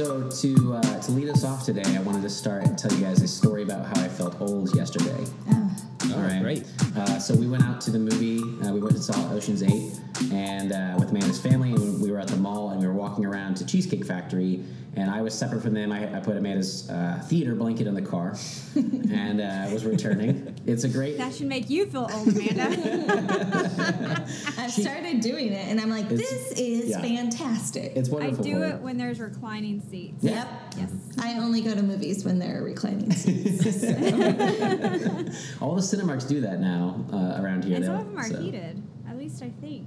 So to uh, to lead us off today, I wanted to start and tell you guys a story about how I felt old yesterday. Oh, All right. great. Uh, so we went out to the movie. Uh, we went and saw Ocean's Eight, and uh, with Amanda's family, and we were at the mall, and we were walking around to Cheesecake Factory. And I was separate from them. I, I put Amanda's uh, theater blanket in the car, and uh, was returning. It's a great. That should make you feel old, Amanda. I started doing it, and I'm like, this is yeah. fantastic. It's wonderful. I do it when there's reclining seats. Yep. Yes. I only go to movies when there are reclining seats. All the Cinemarks do that now uh, around here. And some of them are so- heated. At least I think.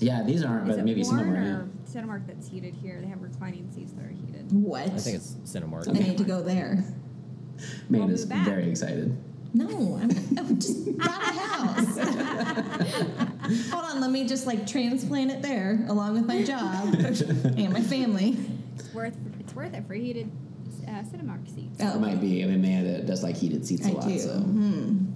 Yeah, these aren't, Is but it maybe some of them Warren are. or Cinemark that's heated here? They have reclining seats that are heated. what? I think it's Cinemark. I need to go there. Yeah. Amanda's move back. very excited. No, I'm, I just bought a house. Hold on, let me just like transplant it there along with my job and my family. It's worth it's worth it for heated uh, Cinemark seats. It might be. I mean, Amanda does like heated seats a I lot. do. So. Hmm.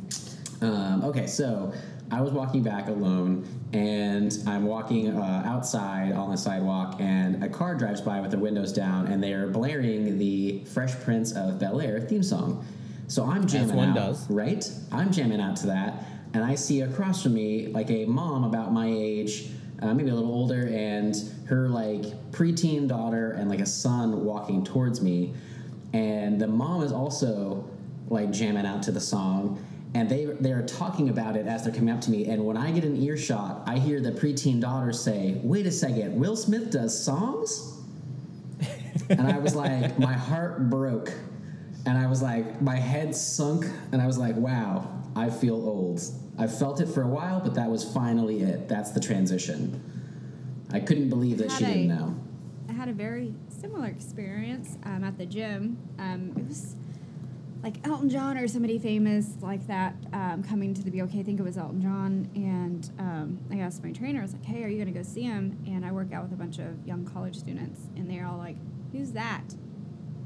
Um, okay, so I was walking back alone, and I'm walking uh, outside on the sidewalk, and a car drives by with the windows down, and they are blaring the Fresh Prince of Bel Air theme song. So I'm jamming one out, does. right? I'm jamming out to that, and I see across from me like a mom about my age. Uh, maybe a little older, and her like preteen daughter and like a son walking towards me, and the mom is also like jamming out to the song and they they're talking about it as they're coming up to me. And when i get an earshot i hear the preteen daughter say wait a second will smith does songs? And i was like my heart broke. And i was like my head sunk. And i was like wow i feel old. I felt it for a while but that was finally it. That's the transition. I couldn't believe that she Had didn't know. I had a very similar experience um, at the gym. Um, it was like Elton John or somebody famous like that um, coming to the BOK. I think it was Elton John. And um, I asked my trainer, I was like, hey, are you going to go see him? And I work out with a bunch of young college students. And they're all like, who's that?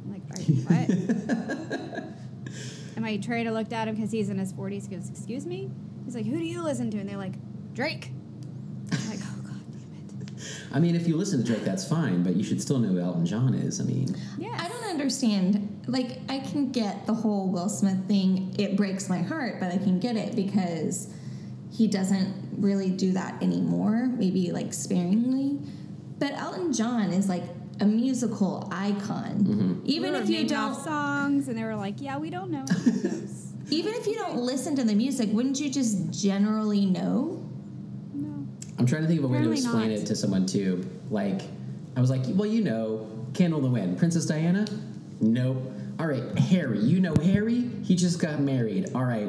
I'm like, "Are you- what? and my trainer looked at him because he's in his 40s. He goes, excuse me? He's like, who do you listen to? And they're like, Drake. I'm like, oh, God damn it. I mean if you listen to drake that's fine but you should still know who elton john is i mean yeah, I don't understand. Like, I can get the whole Will Smith thing. It breaks my heart, but I can get it because he doesn't really do that anymore. Maybe like sparingly. But Elton John is like a musical icon. Mm-hmm. Even We were if you don't, songs, and they were like, "Yeah, we don't know any of those." even if you don't listen to the music, wouldn't you just generally know? I'm trying to think of a way to explain not. it to someone too. Like, I was like, well, you know, Candle in the Wind, Princess Diana? Nope. All right, Harry. You know Harry? He just got married. All right,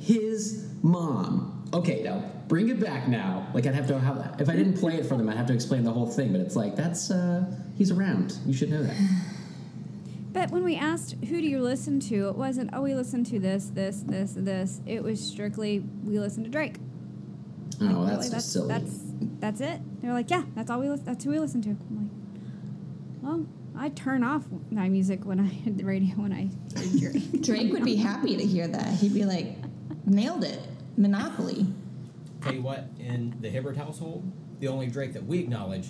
his mom. Okay, now bring it back now. Like I'd have to have if I didn't play it for them, I'd have to explain the whole thing. But it's like that's uh, he's around. You should know that. But when we asked who do you listen to, it wasn't oh we listen to this, this, this, this. It was strictly we listen to Drake. Oh, Like, that's really, just that's silly. that's that's it. They're like, yeah, that's all we lis- that's who we listen to. I'm like, well, I turn off my music when I hit the radio when I hear Drake. Drake would be happy to hear that. He'd be like, nailed it. Monopoly. Tell you what, in the Hibbert household, the only Drake that we acknowledge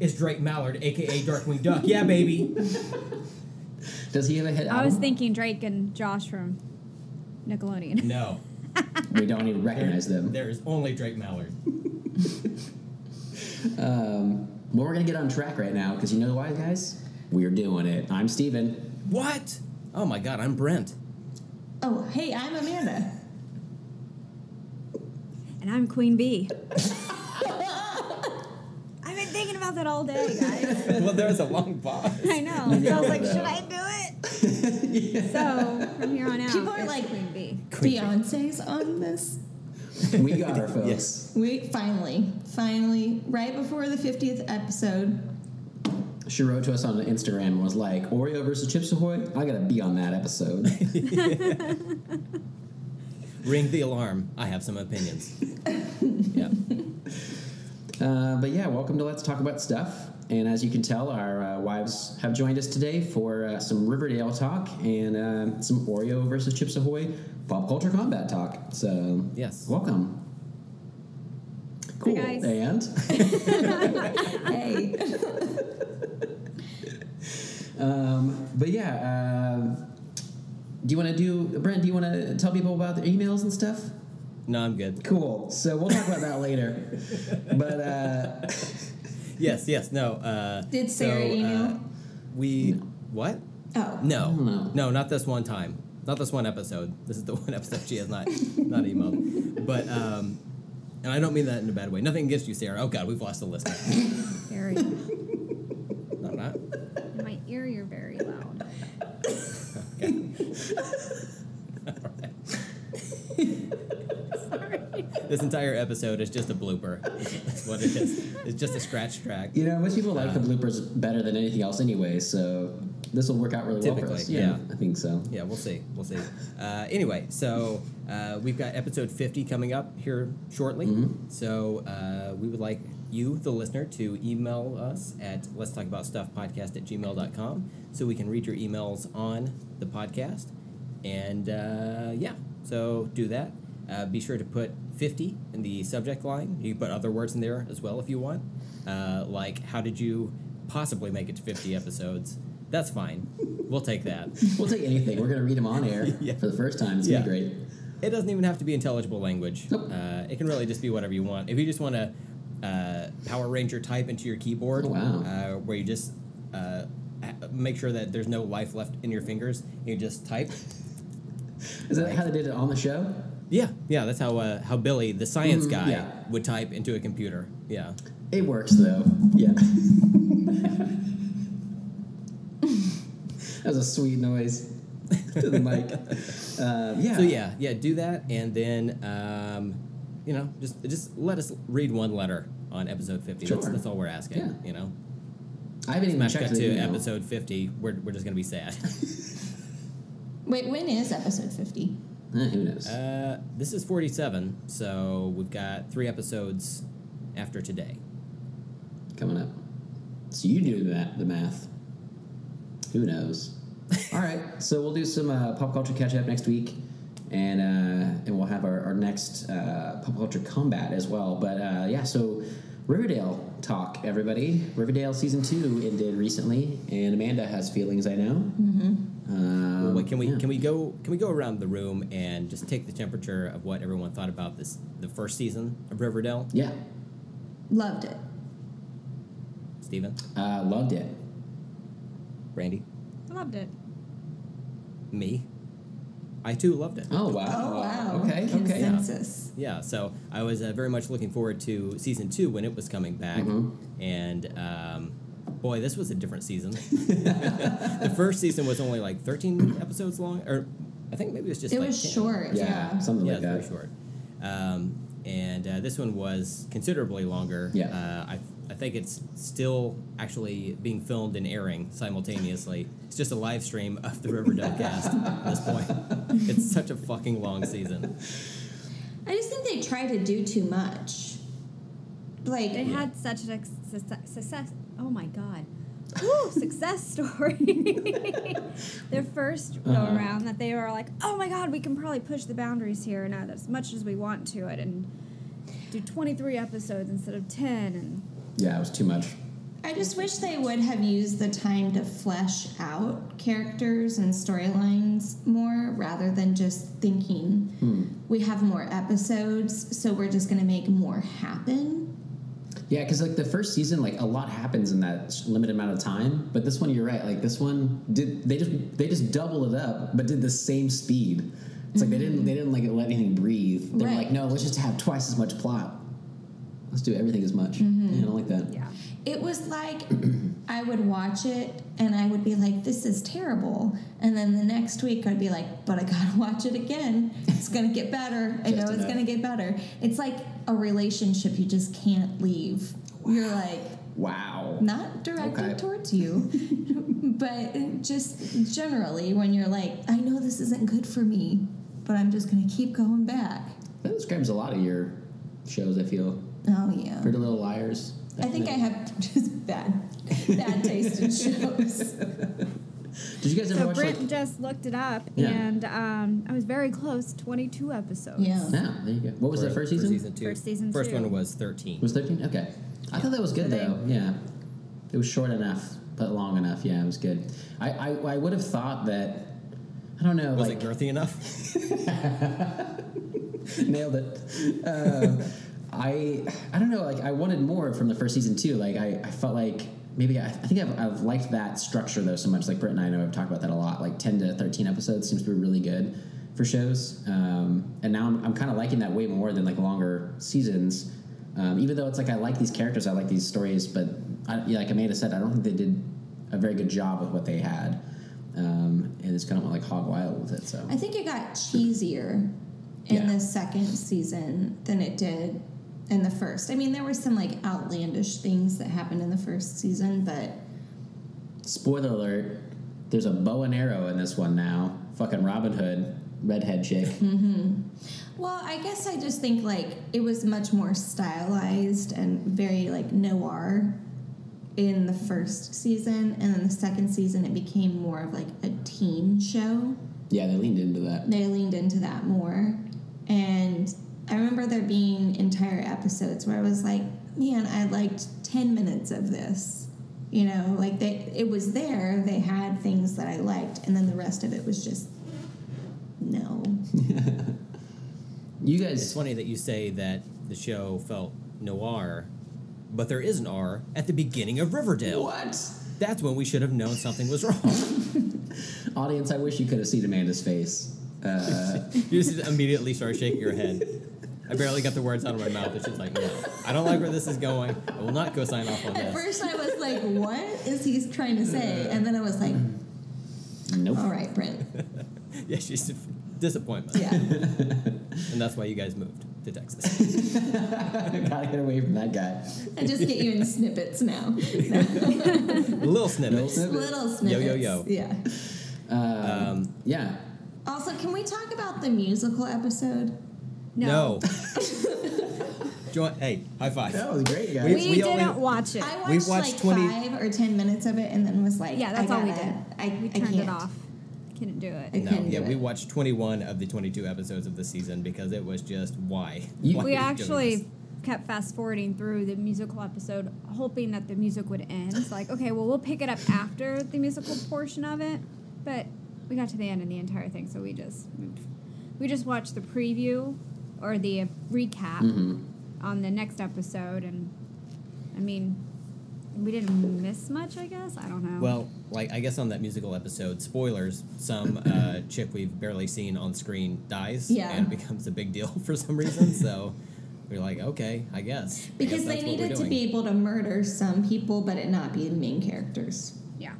is Drake Mallard, aka Darkwing Duck. Yeah, baby. Does he have a hit album? I was thinking Drake and Josh from Nickelodeon. No, we don't even recognize them. there is only Drake Mallard. Um, well, we're gonna get on track right now because you know why, guys? We're doing it. I'm Steven. What? Oh my God, I'm Brent. Oh, hey, I'm Amanda. And I'm Queen Bee. I've been thinking about that all day, guys. well, there was a long pause. I know. So I was like, should I do it? So from here on out, People are it's like- Queen Bee. Beyonce's on this. We got her, folks. Yes. We finally, finally, right before the 50th episode. She wrote to us on Instagram and was like, Oreo versus Chips Ahoy? I gotta be on that episode. Ring the alarm. I have some opinions. yeah. uh, but yeah, welcome to Let's Talk About Stuff. And as you can tell, our uh, wives have joined us today for uh, some Riverdale talk and uh, some Oreo versus Chips Ahoy pop culture combat talk. So, Yes. welcome. Cool. guys. And Hey. Um, but yeah, um, do you want to do Brent? Do you want to tell people about their emails and stuff? No, I'm good. Cool. So we'll talk about that later. But uh, Yes, yes, no. Uh, Did Sarah so, uh, email? we what? Oh. No, No. no, not this one time. Not this one episode. This is the one episode she has not not emailed. But um, and I don't mean that in a bad way. Nothing against you, Sarah. Oh God, we've lost a listener. Very. no, not. In my ear, you're very loud. Sorry. This entire episode is just a blooper. That's what it is. It's just a scratch track. you know, most people like the Uh, bloopers better than anything else anyway. So this will work out really well for us. yeah. I think so. Yeah, we'll see. We'll see. Uh, anyway, so uh, we've got episode 50 coming up here shortly. Mhm. So uh, we would like you, the listener, to email us at let's talk about stuff podcast at gmail.com so we can read your emails on the podcast. And uh, yeah, so do that. Uh, be sure to put 50 in the subject line. You can put other words in there as well if you want. Uh, like, how did you possibly make it to 50 episodes? That's fine. We'll take that. We'll take anything. We're gonna read them on air Yeah. for the first time. It's gonna Yeah. be great. It doesn't even have to be intelligible language. Nope. Uh, it can really just be whatever you want. If you just want to uh, Power Ranger type into your keyboard, Oh, wow. uh, where you just uh, make sure that there's no life left in your fingers, you just type. Is that how they did it on the show? Yeah, yeah, that's how uh, how Billy, the science Mhm, guy, yeah. would type into a computer. Yeah. It works though. Yeah. that was a sweet noise to the mic. Um, yeah. So yeah, yeah, do that, and then um, you know, just just let us read one letter on episode fifty. That's, Sure. that's all we're asking. Yeah. You know, I haven't even smash checked cut the to email. episode fifty. We're we're just gonna be sad. Wait, when is episode 50? Eh, who knows? Uh, this is 47, so we've got three episodes after today. Coming up. So you do that, the math. Who knows? All right. So we'll do some uh, pop culture catch up next week, and uh, and we'll have our, our next uh, pop culture combat as well. But uh, yeah, so Riverdale talk, everybody. Riverdale season two ended recently, and Amanda has feelings. I know. Mm-hmm. Um, Well, wait, can we yeah. can we go can we go around the room and just take the temperature of what everyone thought about this the first season of Riverdale? Yeah. Loved it. Steven? Uh, loved it. Brandy? Loved it. Me? I too loved it. Oh wow. Oh, wow. Okay. Okay. Consensus. Yeah, so I was uh, very much looking forward to season two when it was coming back, Mhm. and um, boy, this was a different season. the first season was only like 13 episodes long, or I think maybe it was just It like was 10. short, Yeah. yeah. Something yeah, like it's that. very short. Um, and uh, this one was considerably longer. Yeah. Uh, I, I think it's still actually being filmed and airing simultaneously. It's just a live stream of the Riverdale cast at this point. It's such a fucking long season. I just think they try to do too much. Like, They had such a success. success oh my god. Woo, success story. Their first go Uh-huh. around that they were like, oh my god, we can probably push the boundaries here and add as much as we want to it and do 23 episodes instead of 10 and Yeah, it was too much. I just wish they would have used the time to flesh out characters and storylines more rather than just thinking Hmm. we have more episodes, so we're just going to make more happen. Yeah, because like the first season, like a lot happens in that limited amount of time. But this one, you're right. Like this one, did they just they just doubled it up, but did the same speed. It's like they didn't they didn't like let anything breathe. They were like, no, let's just have twice as much plot. Let's do everything as much. Mm-hmm. Yeah, I don't like that. yeah. It was like I would watch it and I would be like, this is terrible. And then the next week I'd be like, but I gotta watch it again. It's gonna get better. I know it's gonna get better. It's like a relationship you just can't leave. You're like, Wow. not directed Okay. towards you, but just generally when you're like, I know this isn't good for me, but I'm just gonna keep going back. That describes a lot of your shows. I feel Oh yeah. Pretty Little Liars. I think I have just bad, bad taste in shows. Did you guys ever So watch Brent like? just looked it up Yeah. and um, I was very close 22 episodes. Yeah. Yeah, there you go. What was For- that first season? season two. First season First two. one was 13. Was thirteen? Okay. I thought that was good So they- though. Yeah, it was short enough. but long enough. Yeah, it was good. I I, I would have thought that. I don't know. Was like, it girthy enough? Nailed it. Uh, I I don't know. Like I wanted more from the first season too. Like I, I felt like maybe I, I think I've, I've liked that structure though so much. Like Britt and I know I've talked about that a lot. Like ten to thirteen episodes seems to be really good for shows. Um, and now I'm, I'm kind of liking that way more than like longer seasons. Um, even though it's like I like these characters, I like these stories, but I, yeah, like Amanda said, I don't think they did a very good job with what they had. Um, and it's kind of like hog wild with it. So I think it got cheesier in Yeah. the second season than it did in the first. I mean, there were some like outlandish things that happened in the first season, but Spoiler alert: There's a bow and arrow in this one now. Fucking Robin Hood, redhead chick. Mm-hmm. well, I guess I just think like it was much more stylized and very like noir in the first season, and then the second season it became more of like a teen show. Yeah, they leaned into that. they leaned into that more. And I remember there being entire episodes where I was like, man, I liked 10 minutes of this. You know, like they it was there, they had things that I liked, and then the rest of it was just no. You guys. It's funny that you say that the show felt noir, but there is an R at the beginning of Riverdale. what? That's when we should have known something was wrong. Audience, I wish you could have seen Amanda's face. Uh, you just immediately start shaking your head. I barely got the words out of my mouth. It's just like, no, I don't like where this is going. I will not go sign off on At this. first I was like, what is he trying to say? And then I was like, nope. all right, Brent. Yeah, she's disappointment. Yeah. And that's why you guys moved to Texas. Gotta get away from that guy. I just get you in snippets now. Little snippets. snippets. Little snippets. yo, yo. Yo. Yeah. Um, Yeah. Also, can we talk about the musical episode? No. Join, hey, high five. That was great, guys. We- We, we didn't only- watch it. I watched, We've watched like 20 five or ten minutes of it and then was like, yeah, that's I all we gotta- did. I, we I turned can't. it off. Couldn't do it. I No, yeah, we it. watched 21 of the 22 episodes of the season because it was just why. You- Why we are you doing actually kept fast forwarding through the musical episode, hoping that the music would end. It's like, okay, well, we'll pick it up after the musical portion of it, but we got to the end of the entire thing, so we just moved. We just watched the preview or the uh, recap Mhm. on the next episode, and I mean, we didn't miss much, I guess. I don't know. Well, like I guess on that musical episode, spoilers: some uh, chick we've barely seen on screen dies, Yeah. and it becomes a big deal for some reason. so we're like, okay, I guess I Because guess they that's what we're needed to be able to murder some people, but it not be the main characters. yeah.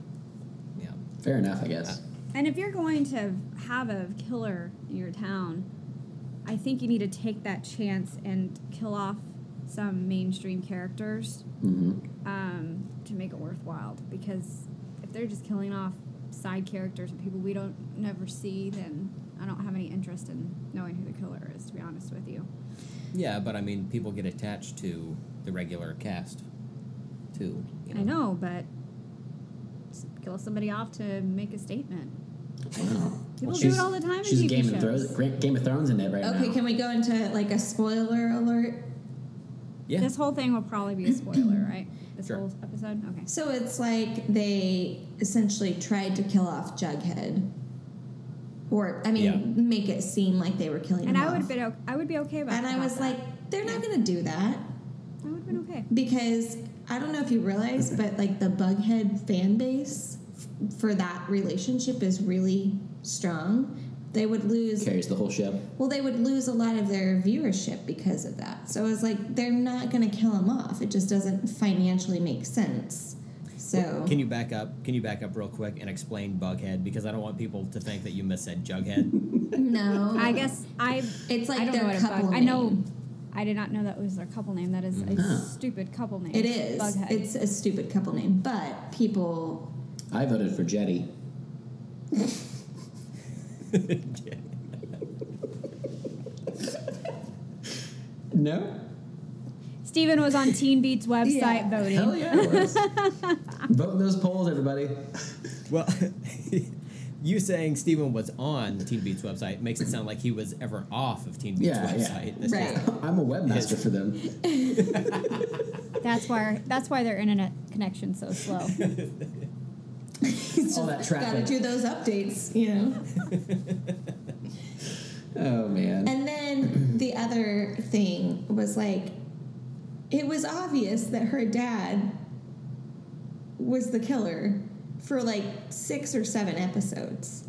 Yeah, Fair enough, I guess. And if you're going to have a killer in your town, I think you need to take that chance and kill off some mainstream characters hmm um, to make it worthwhile. Because if they're just killing off side characters and people we don't never see, then I don't have any interest in knowing who the killer is. To be honest with you. yeah, but I mean, people get attached to the regular cast, too. You know? I know, but kill somebody off to make a statement. Wow. People do she's- it all the time in She's TV Game shows. of Thrones. Great Game of Thrones in it right Okay, now. can we go into like a spoiler alert? Yeah, This whole thing will probably be a spoiler, right? This Sure. whole episode. Okay. So it's like they essentially tried to kill off Jughead, or I mean, Yeah. make it seem like they were killing And him I would off. be o- I would be okay about that. and I was that. like, they're not going to do that I would have been okay. because I don't know if you realize, but like the Bughead fan base f- for that relationship is really strong. They would lose Carries the whole ship. Well, they would lose a lot of their viewership because of that. So it's like, they're not going to kill him off. It just doesn't financially make sense. So Can you back up? Can you back up real quick and explain Bughead? Because I don't want people to think that you missaid Jughead. no, I guess I. it's like I their know couple bug. I know. I did not know that was their couple name. That is a Huh. stupid couple name. It is. Bughead. It's a stupid couple name, but people. I voted for Jetty. No. Steven was on Teen Beat's website Yeah. voting. Hell yeah, it was. Vote in those polls, everybody. well, you saying Steven was on Teen Beat's website makes it sound like he was ever off of Teen Beat's Yeah, yeah. website. This is- Right. I'm a webmaster for them. That's why. That's why their internet connection's so slow. All that Gotta do those updates, you know. Oh man. And then the other thing was like, it was obvious that her dad was the killer for like six or seven episodes.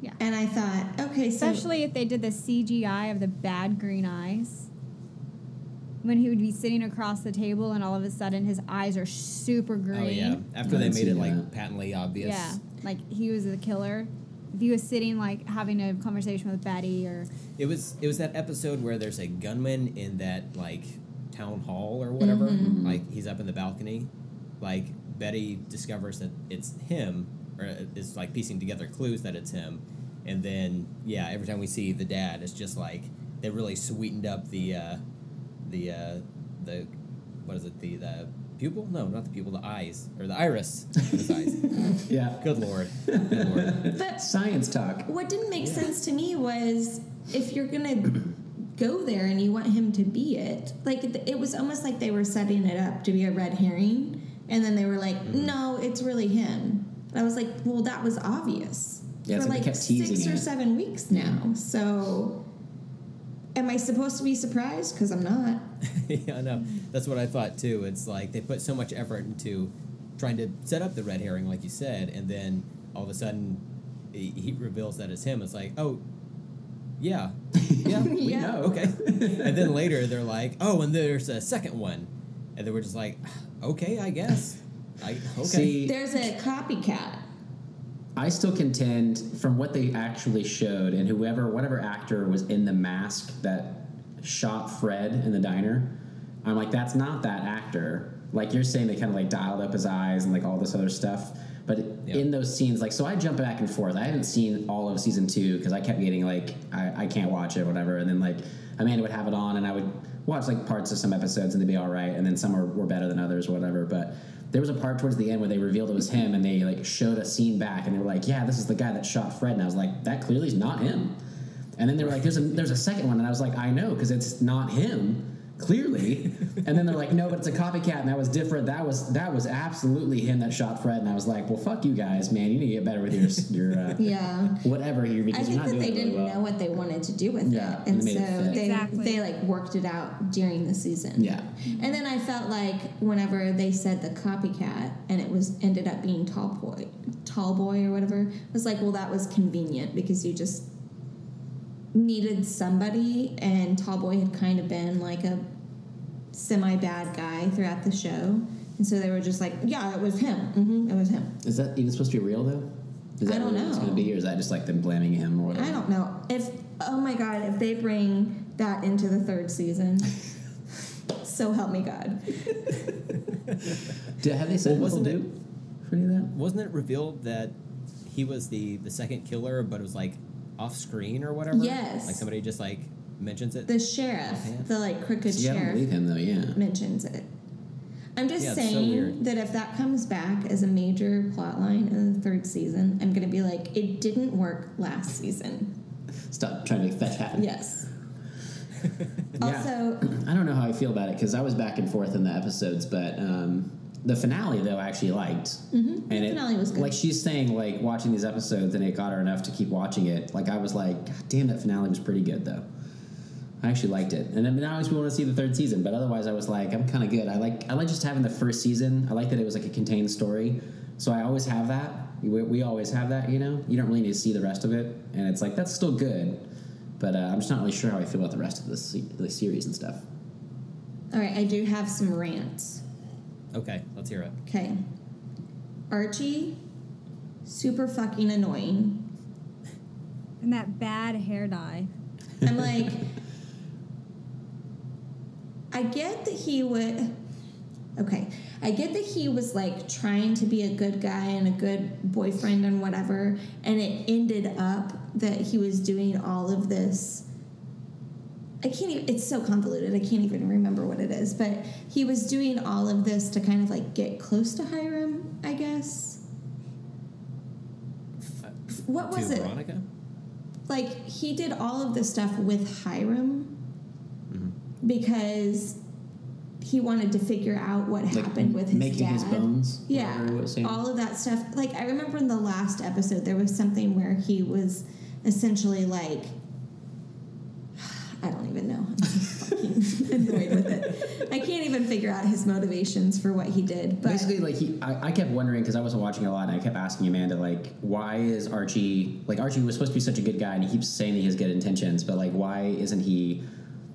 Yeah. And I thought, okay, so Especially if they did the CGI of the bad green eyes. When he would be sitting across the table and all of a sudden his eyes are super green. Oh yeah. After they made it like that. patently obvious. Yeah. Like he was the killer. If he was sitting like having a conversation with Betty or It was it was that episode where there's a gunman in that like town hall or whatever. Mm-hmm. Like he's up in the balcony. Like Betty discovers that it's him, or is like piecing together clues that it's him, and then yeah, every time we see the dad, it's just like they really sweetened up the uh, the uh, the what is it the the pupil? No, not the pupil. The eyes or the iris. His eyes. yeah. Good lord. Good lord. but Science talk. what didn't make sense to me was if you're gonna go there and you want him to be it, like it was almost like they were setting it up to be a red herring, and then they were like, Mm-hmm. no, it's really him. And I was like, well, that was obvious Yeah, for like like six or it. seven weeks now. So, am I supposed to be surprised? Because I'm not. yeah, no, that's what I thought too. It's like they put so much effort into trying to set up the red herring, like you said, and then all of a sudden he, he reveals that it's him. It's like, oh, yeah, yeah, We Yeah. know. okay. and then later they're like, oh, and there's a second one, and then we're just like, okay, I guess, I okay. See, There's a copycat. I still contend from what they actually showed and whoever, whatever actor was in the mask that shot Fred in the diner, I'm like, that's not that actor. Like you're saying, they kind of like dialed up his eyes and like all this other stuff. But Yeah. in those scenes, like, so I jump back and forth. I haven't seen all of season two because I kept getting like, I, I can't watch it, whatever. And then like Amanda would have it on and I would watch like parts of some episodes and they'd be all right. And then some were, were better than others, whatever. But there was a part towards the end where they revealed it was him and they like showed a scene back and they were like, yeah, this is the guy that shot Fred. And I was like, that clearly is not him. And then they were like, there's a, there's a second one. And I was like, I know, because it's not him, clearly. and then they're like, no, but it's a copycat. And that was different. That was that was absolutely him that shot Fred. And I was like, well, fuck you guys, man. You need to get better with your, your uh, Yeah. whatever here I because you're think not that doing they it really didn't well. know what they wanted to do with Yeah, it, and and so it they Exactly. they like worked it out during the season. Yeah. and then I felt like whenever they said the copycat and it was ended up being Tall Boy, Tall Boy or whatever, it was like, well, that was convenient because you just needed somebody, and Tallboy had kind of been like a semi bad guy throughout the show, and so they were just like, yeah, it was him. hmm it was him. Is that even supposed to be real though? Is that I don't really what It's going to be, or is that just like them blaming him or whatever? I don't know if oh my god if they bring that into the third season. so help me God. Did, have they said Well, what they'll wasn't do for any of that? Wasn't it revealed that he was the the second killer, but it was like off screen or whatever? Yes. Like somebody just like mentions it. The sheriff, Offhand? the like crooked See, I don't believe sheriff, him though. Yeah. mentions it. I'm just Yeah, it's so saying that if that comes back as a major plot line in the third season, I'm gonna be like, it didn't work last season. Stop trying to make that happen. Yes. Yeah. Also, I don't know how I feel about it because I was back and forth in the episodes, but um, the finale though I actually liked. mhm, the And it, finale was good. like she's saying, like watching these episodes, and it got her enough to keep watching it. Like I was like, God damn, that finale was pretty good though. I actually liked it, and I mean, I always want to see the third season, but otherwise, I was like, I'm kind of good. I like, I like just having the first season. I like that it was like a contained story, so I always have that. We, we always have that, you know. You don't really need to see the rest of it, and it's like that's still good, but uh, I'm just not really sure how I feel about the rest of the, se- the series and stuff. All right, I do have some rants. Okay, let's hear it. Okay. Archie, super fucking annoying. and that bad hair dye. I'm like, I get that he would. Okay, I get that he was like trying to be a good guy and a good boyfriend and whatever, and it ended up that he was doing all of this. I can't even, it's so convoluted, I can't even remember what it is, but he was doing all of this to kind of like get close to Hiram, I guess. What was it? Veronica? like he did all of this stuff with Hiram Mhm. because he wanted to figure out what Like happened with his making dad. his bones. Yeah, whatever it was saying. all of that stuff. Like I remember in the last episode, there was something where he was essentially like, I don't even know. I'm fucking annoyed with it. I can't even figure out his motivations for what he did. But Basically, like he, I, I kept wondering because I wasn't watching a lot, and I kept asking Amanda, like, why is Archie like Archie was supposed to be such a good guy, and he keeps saying he has good intentions, but like, why isn't he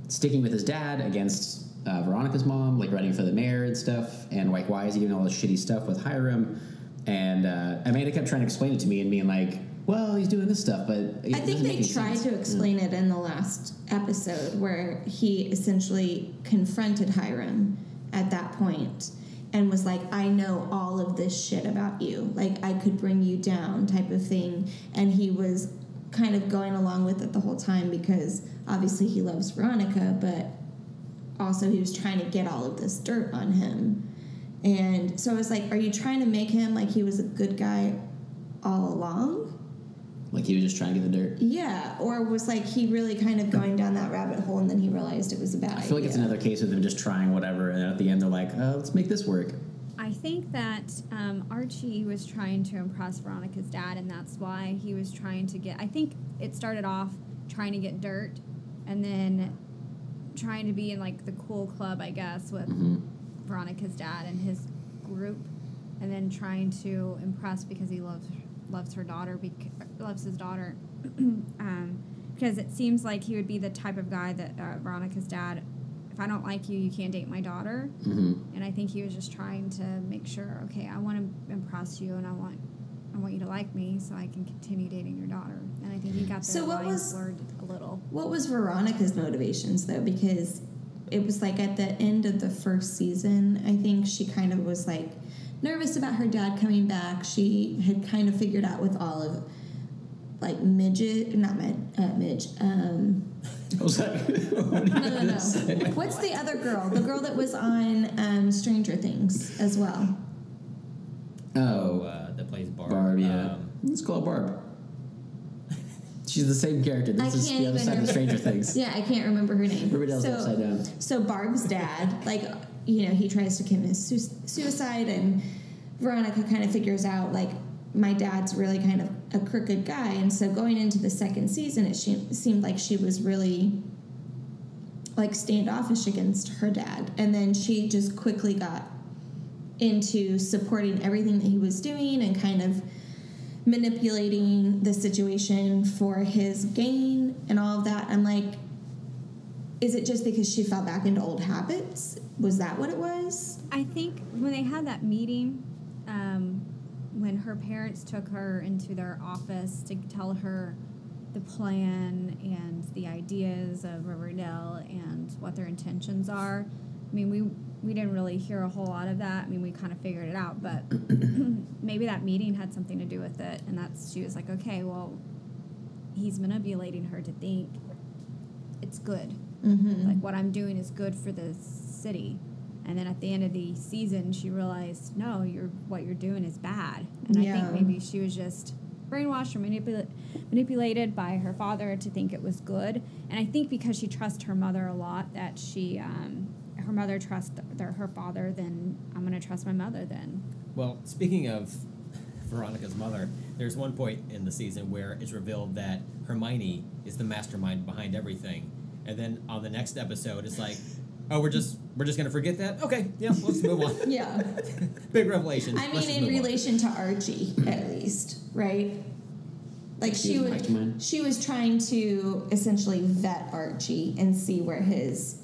sticking with his dad against uh, Veronica's mom, like running for the mayor and stuff, and like, why is he doing all this shitty stuff with Hiram? And uh, Amanda kept trying to explain it to me and being like, well, he's doing this stuff, but I think they tried sense. to explain mm. it in the last episode where he essentially confronted Hiram at that point and was like, I know all of this shit about you. Like, I could bring you down, type of thing. And he was kind of going along with it the whole time because obviously he loves Veronica, but also he was trying to get all of this dirt on him. And so I was like, Are you trying to make him like he was a good guy all along? Like he was just trying to get the dirt. Yeah, or was like he really kind of going down that rabbit hole and then he realized it was a bad I feel like it's another case of them just trying whatever, and at the end they're like, uh, let's make this work. I think that um, Archie was trying to impress Veronica's dad, and that's why he was trying to get. I think it started off trying to get dirt, and then trying to be in like the cool club, I guess, with hmm Veronica's dad and his group, and then trying to impress because he loves loves her daughter, bec- loves his daughter, um, because it seems like he would be the type of guy that uh, Veronica's dad. If I don't like you, you can't date my daughter. hmm And I think he was just trying to make sure, okay, I want to impress you, and I want, I want you to like me, so I can continue dating your daughter. And I think he got the So what was- blurred a little. What was Veronica's motivations though? Because it was like at the end of the first season, I think she kind of was like nervous about her dad coming back. She had kind of figured out with all of like midget, not mid, uh, midge. Um, I was like, what no, no, no. say? What's the other girl? The girl that was on um, Stranger Things as well. Oh, Oh, uh, that plays Barb. Barb, yeah. Um, Let's call her Barb. She's the same character. I This is the other even side of remember- Stranger Things. Yeah, I can't remember her name. Riverdale's so, upside down. So Barb's dad, like, you know, he tries to commit suicide, and Veronica kind of figures out like my dad's really kind of a crooked guy, and so going into the second season, it seemed like she was really like standoffish against her dad, and then she just quickly got into supporting everything that he was doing and kind of manipulating the situation for his gain and all of that. I'm like, is it just because she fell back into old habits? Was that what it was? I think when they had that meeting, um, when her parents took her into their office to tell her the plan and the ideas of Riverdale and what their intentions are. I mean, we we didn't really hear a whole lot of that. I mean, we kind of figured it out, but maybe that meeting had something to do with it. And that's she was like, okay, well, he's manipulating her to think it's good Mm-hmm. like what I'm doing is good for the city. And then at the end of the season, she realized, no, you're what you're doing is bad. And I think maybe she was just brainwashed or manipula- manipulated by her father to think it was good. And I think because she trusts her mother a lot, that she, um, her mother trusts their, her father, then I'm going to trust my mother then. Well, speaking of Veronica's mother, there's one point in the season where it's revealed that Hermione is the mastermind behind everything, and then on the next episode, it's like, oh, we're just we're just gonna forget that. Okay, yeah, let's move on. Yeah. Big revelation. I mean, in move on. relation to Archie, at least, right? Like She she was was, she was trying to essentially vet Archie and see where his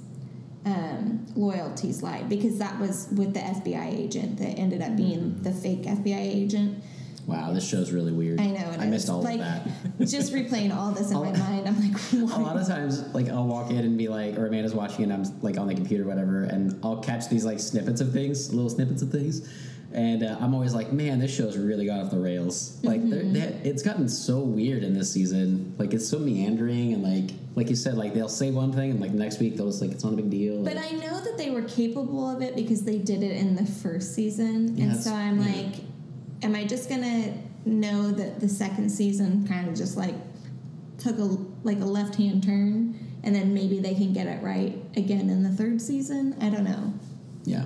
um, loyalties lie because that was with the FBI agent that ended up being the fake FBI agent. Wow, this show's really weird. I know I missed all like, of that. just replaying all this in my mind, I'm like, what? a lot of times like i'll walk in and be like or amanda's watching and i'm like on the computer or whatever and i'll catch these like snippets of things little snippets of things and uh, i'm always like man this show's really got off the rails like they're they it's gotten so weird in this season like it's so meandering and like like you said like they'll say one thing and like next week they'll just like it's not a big deal But I know that they were capable of it because they did it in the first season, Yeah, and so I'm yeah. like, am I just gonna know that the second season kind of just like took a like a left hand turn, and then maybe they can get it right again in the third season? I don't know. Yeah.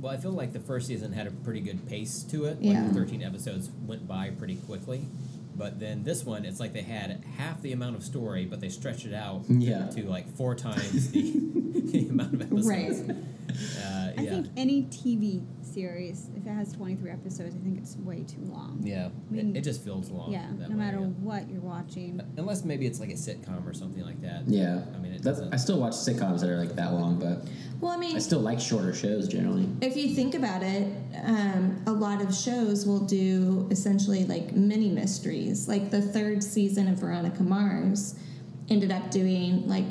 Well, I feel like the first season had a pretty good pace to it. Yeah. Like the 13 episodes went by pretty quickly. But then this one, it's like they had half the amount of story, but they stretched it out Yeah. to like four times the, the amount of episodes. Right. Uh, I think any TV series, if it has 23 episodes, I think it's way too long. yeah. I mean, it, it just feels long. Yeah, that no way, matter yeah. what you're watching. Unless maybe it's like a sitcom or something like that. Yeah. I mean, it doesn't. I still watch sitcoms that are like that long, but Well, I mean, I still like shorter shows generally. if you think about it, um, a lot of shows will do essentially like mini mysteries. Like the third season of Veronica Mars ended up doing like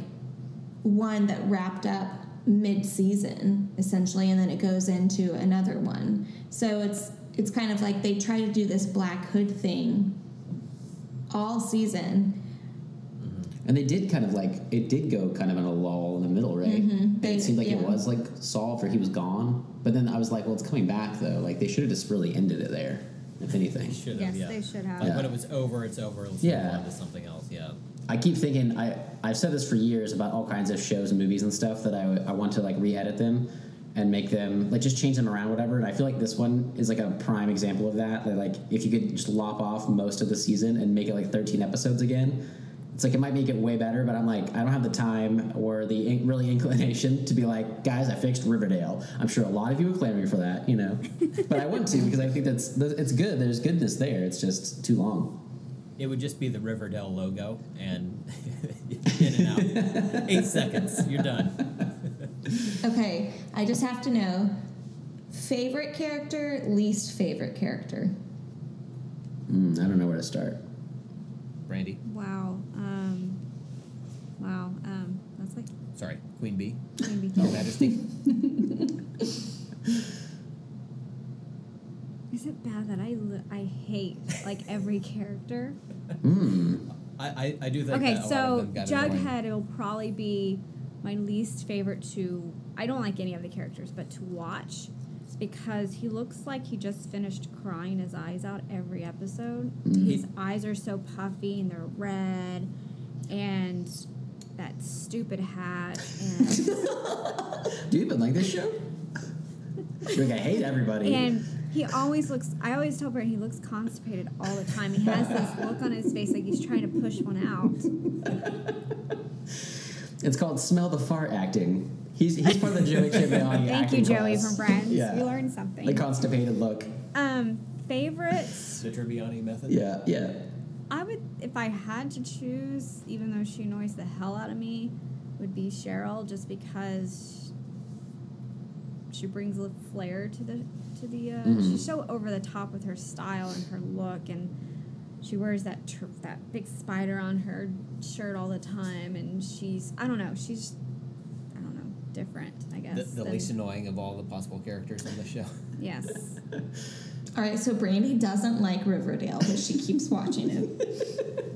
one that wrapped up mid season essentially, and then it goes into another one. So it's it's kind of like they try to do this Black Hood thing all season. And they did kind of like it did go kind of in a lull in the middle, right? Mhm. They- it seemed like it was like solved or he was gone. But then I was like, well, it's coming back though. Like they should have just really ended it there, if anything. They should Yes, have, yeah. they should have. Like Yeah. when it was over, it's over. Let's Yeah. move on to something else. Yeah. I keep thinking I I've said this for years about all kinds of shows and movies and stuff that I, I want to like re-edit them and make them like just change them around whatever and I feel like this one is like a prime example of that that like if you could just lop off most of the season and make it like 13 episodes again it's like it might make it way better but I'm like I don't have the time or the in- really inclination to be like guys I fixed Riverdale I'm sure a lot of you would claim me for that you know but I want to because I think that's it's good there's goodness there it's just too long It would just be the Riverdale logo and in and out. Eight seconds. You're done. Okay, I just have to know favorite character, least favorite character. mm, I don't know where to start Brandy. Wow. Um, wow. Um, that's like Sorry. Queen Bee. maybe. Your Majesty. Is it bad that I li- I hate like every character? Hmm. I, I, I do think Okay, that a lot so of them got annoying. Jughead will probably be my least favorite to. I don't like any of the characters, but to watch because he looks like he just finished crying his eyes out every episode. Mhm. His eyes are so puffy and they're red, and that stupid hat and. Do you even like this show? You're like, I hate everybody. And he always looks. I always tell Brent he looks constipated all the time. He has this look on his face like he's trying to push one out. it's called smell the fart acting. He's he's part of the Joey Tribbiani Thank you, Joey class. from Friends. Yeah. You learned something. The constipated look. um, favorites. The Tribbiani method. Yeah, yeah. I would, if I had to choose, even though she annoys the hell out of me, would be Cheryl, just because she brings a flair to the to the. Uh, Mhm. She's so over the top with her style and her look, and she wears that tr- that big spider on her shirt all the time, and she's I don't know, she's I don't know, different. I guess. The, the than- least annoying of all the possible characters on the show. Yes. All right, so Brandy doesn't like Riverdale, but she keeps watching it.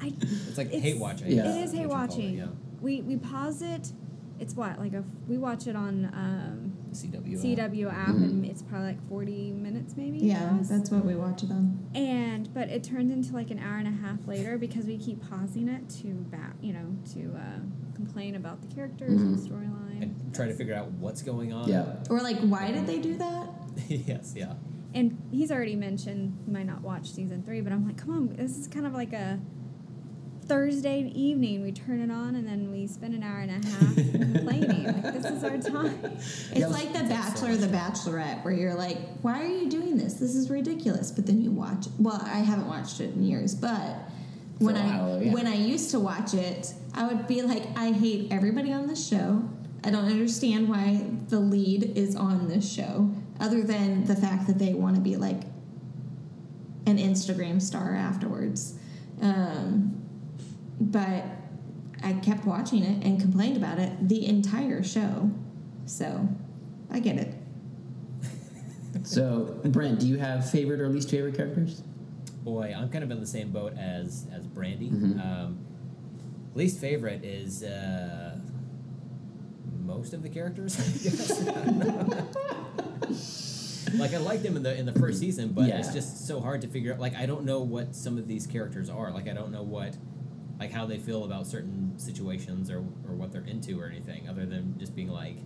I It's like It's- hate watching. Yeah. It is hate you it, watching. yeah. We we pause it. It's what like a we watch it on um, CW. CW app and it's probably like forty minutes maybe. Yeah, that's what we watch it on. and but it turns into like an hour and a half later because we keep pausing it to back you know to uh, complain about the characters and the mm-hmm. storyline And try to figure out what's going on. Yeah. Or like, why did they do that? yes, yeah. And he's already mentioned he might not watch season three, but I'm like, come on, this is kind of like a Thursday evening. We turn it on and then we spend an hour and a half complaining. Like this is our time. It's Yeah, like The Bachelor or The Bachelorette, where you're like, why are you doing this? This is ridiculous. But then you watch. Well, I haven't watched it in years, but when a I while, yeah. when I used to watch it, I would be like, I hate everybody on this show. I don't understand why the lead is on this show, other than the fact that they want to be like an Instagram star afterwards. Um, but I kept watching it and complained about it the entire show. So I get it. So, Brent, do you have favorite or least favorite characters? Boy, I'm kind of in the same boat as as Brandy. Mhm. Um, least favorite is uh, most of the characters. I guess. like I liked them in the in the first season, but it's just so hard to figure out. Like I don't know what some of these characters are. Like I don't know what, like how they feel about certain situations or or what they're into or anything, other than just being like,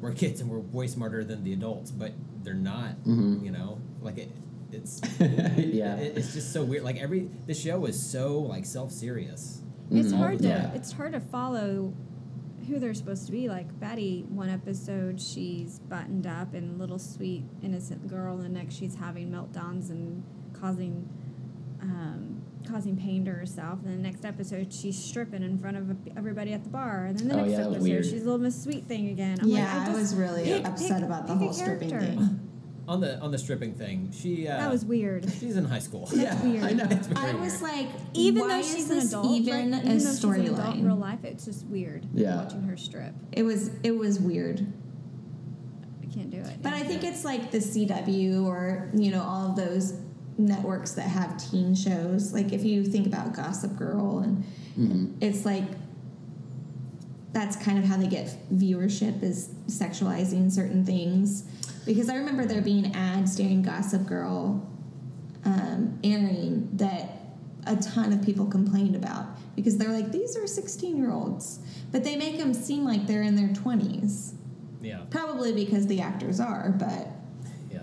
we're kids and we're way smarter than the adults, but they're not. Mhm. You know, like it, it's yeah. it, it's just so weird. Like every the show is so like self serious. It's Mhm. hard to Yeah. it's hard to follow who they're supposed to be. Like Betty, one episode she's buttoned up and little sweet innocent girl, and the next she's having meltdowns and causing um, causing pain to herself. And then the next episode she's stripping in front of everybody at the bar. And then the Oh, next yeah, episode weird. she's a little Miss Sweet Thing again. I'm yeah, like, I, I, was really pick- upset pick- about the whole stripping thing. On the on the stripping thing, she uh, That was weird. She's in high school. yeah, weird. I know. It's very I was weird. like, Even though she's an adult, even right? a even though she's an adult in storyline? real life, it's just weird. Yeah. watching her strip. It was it was weird. I can't do it. But I think it's like the CW or you know all of those networks that have teen shows. Like if you think about Gossip Girl, and Mhm. it's like that's kind of how they get viewership is sexualizing certain things. Because I remember there being ads during Gossip Girl um, airing that a ton of people complained about because they're like these are 16 year olds but they make them seem like they're in their 20s yeah, Probably because the actors are, but yeah.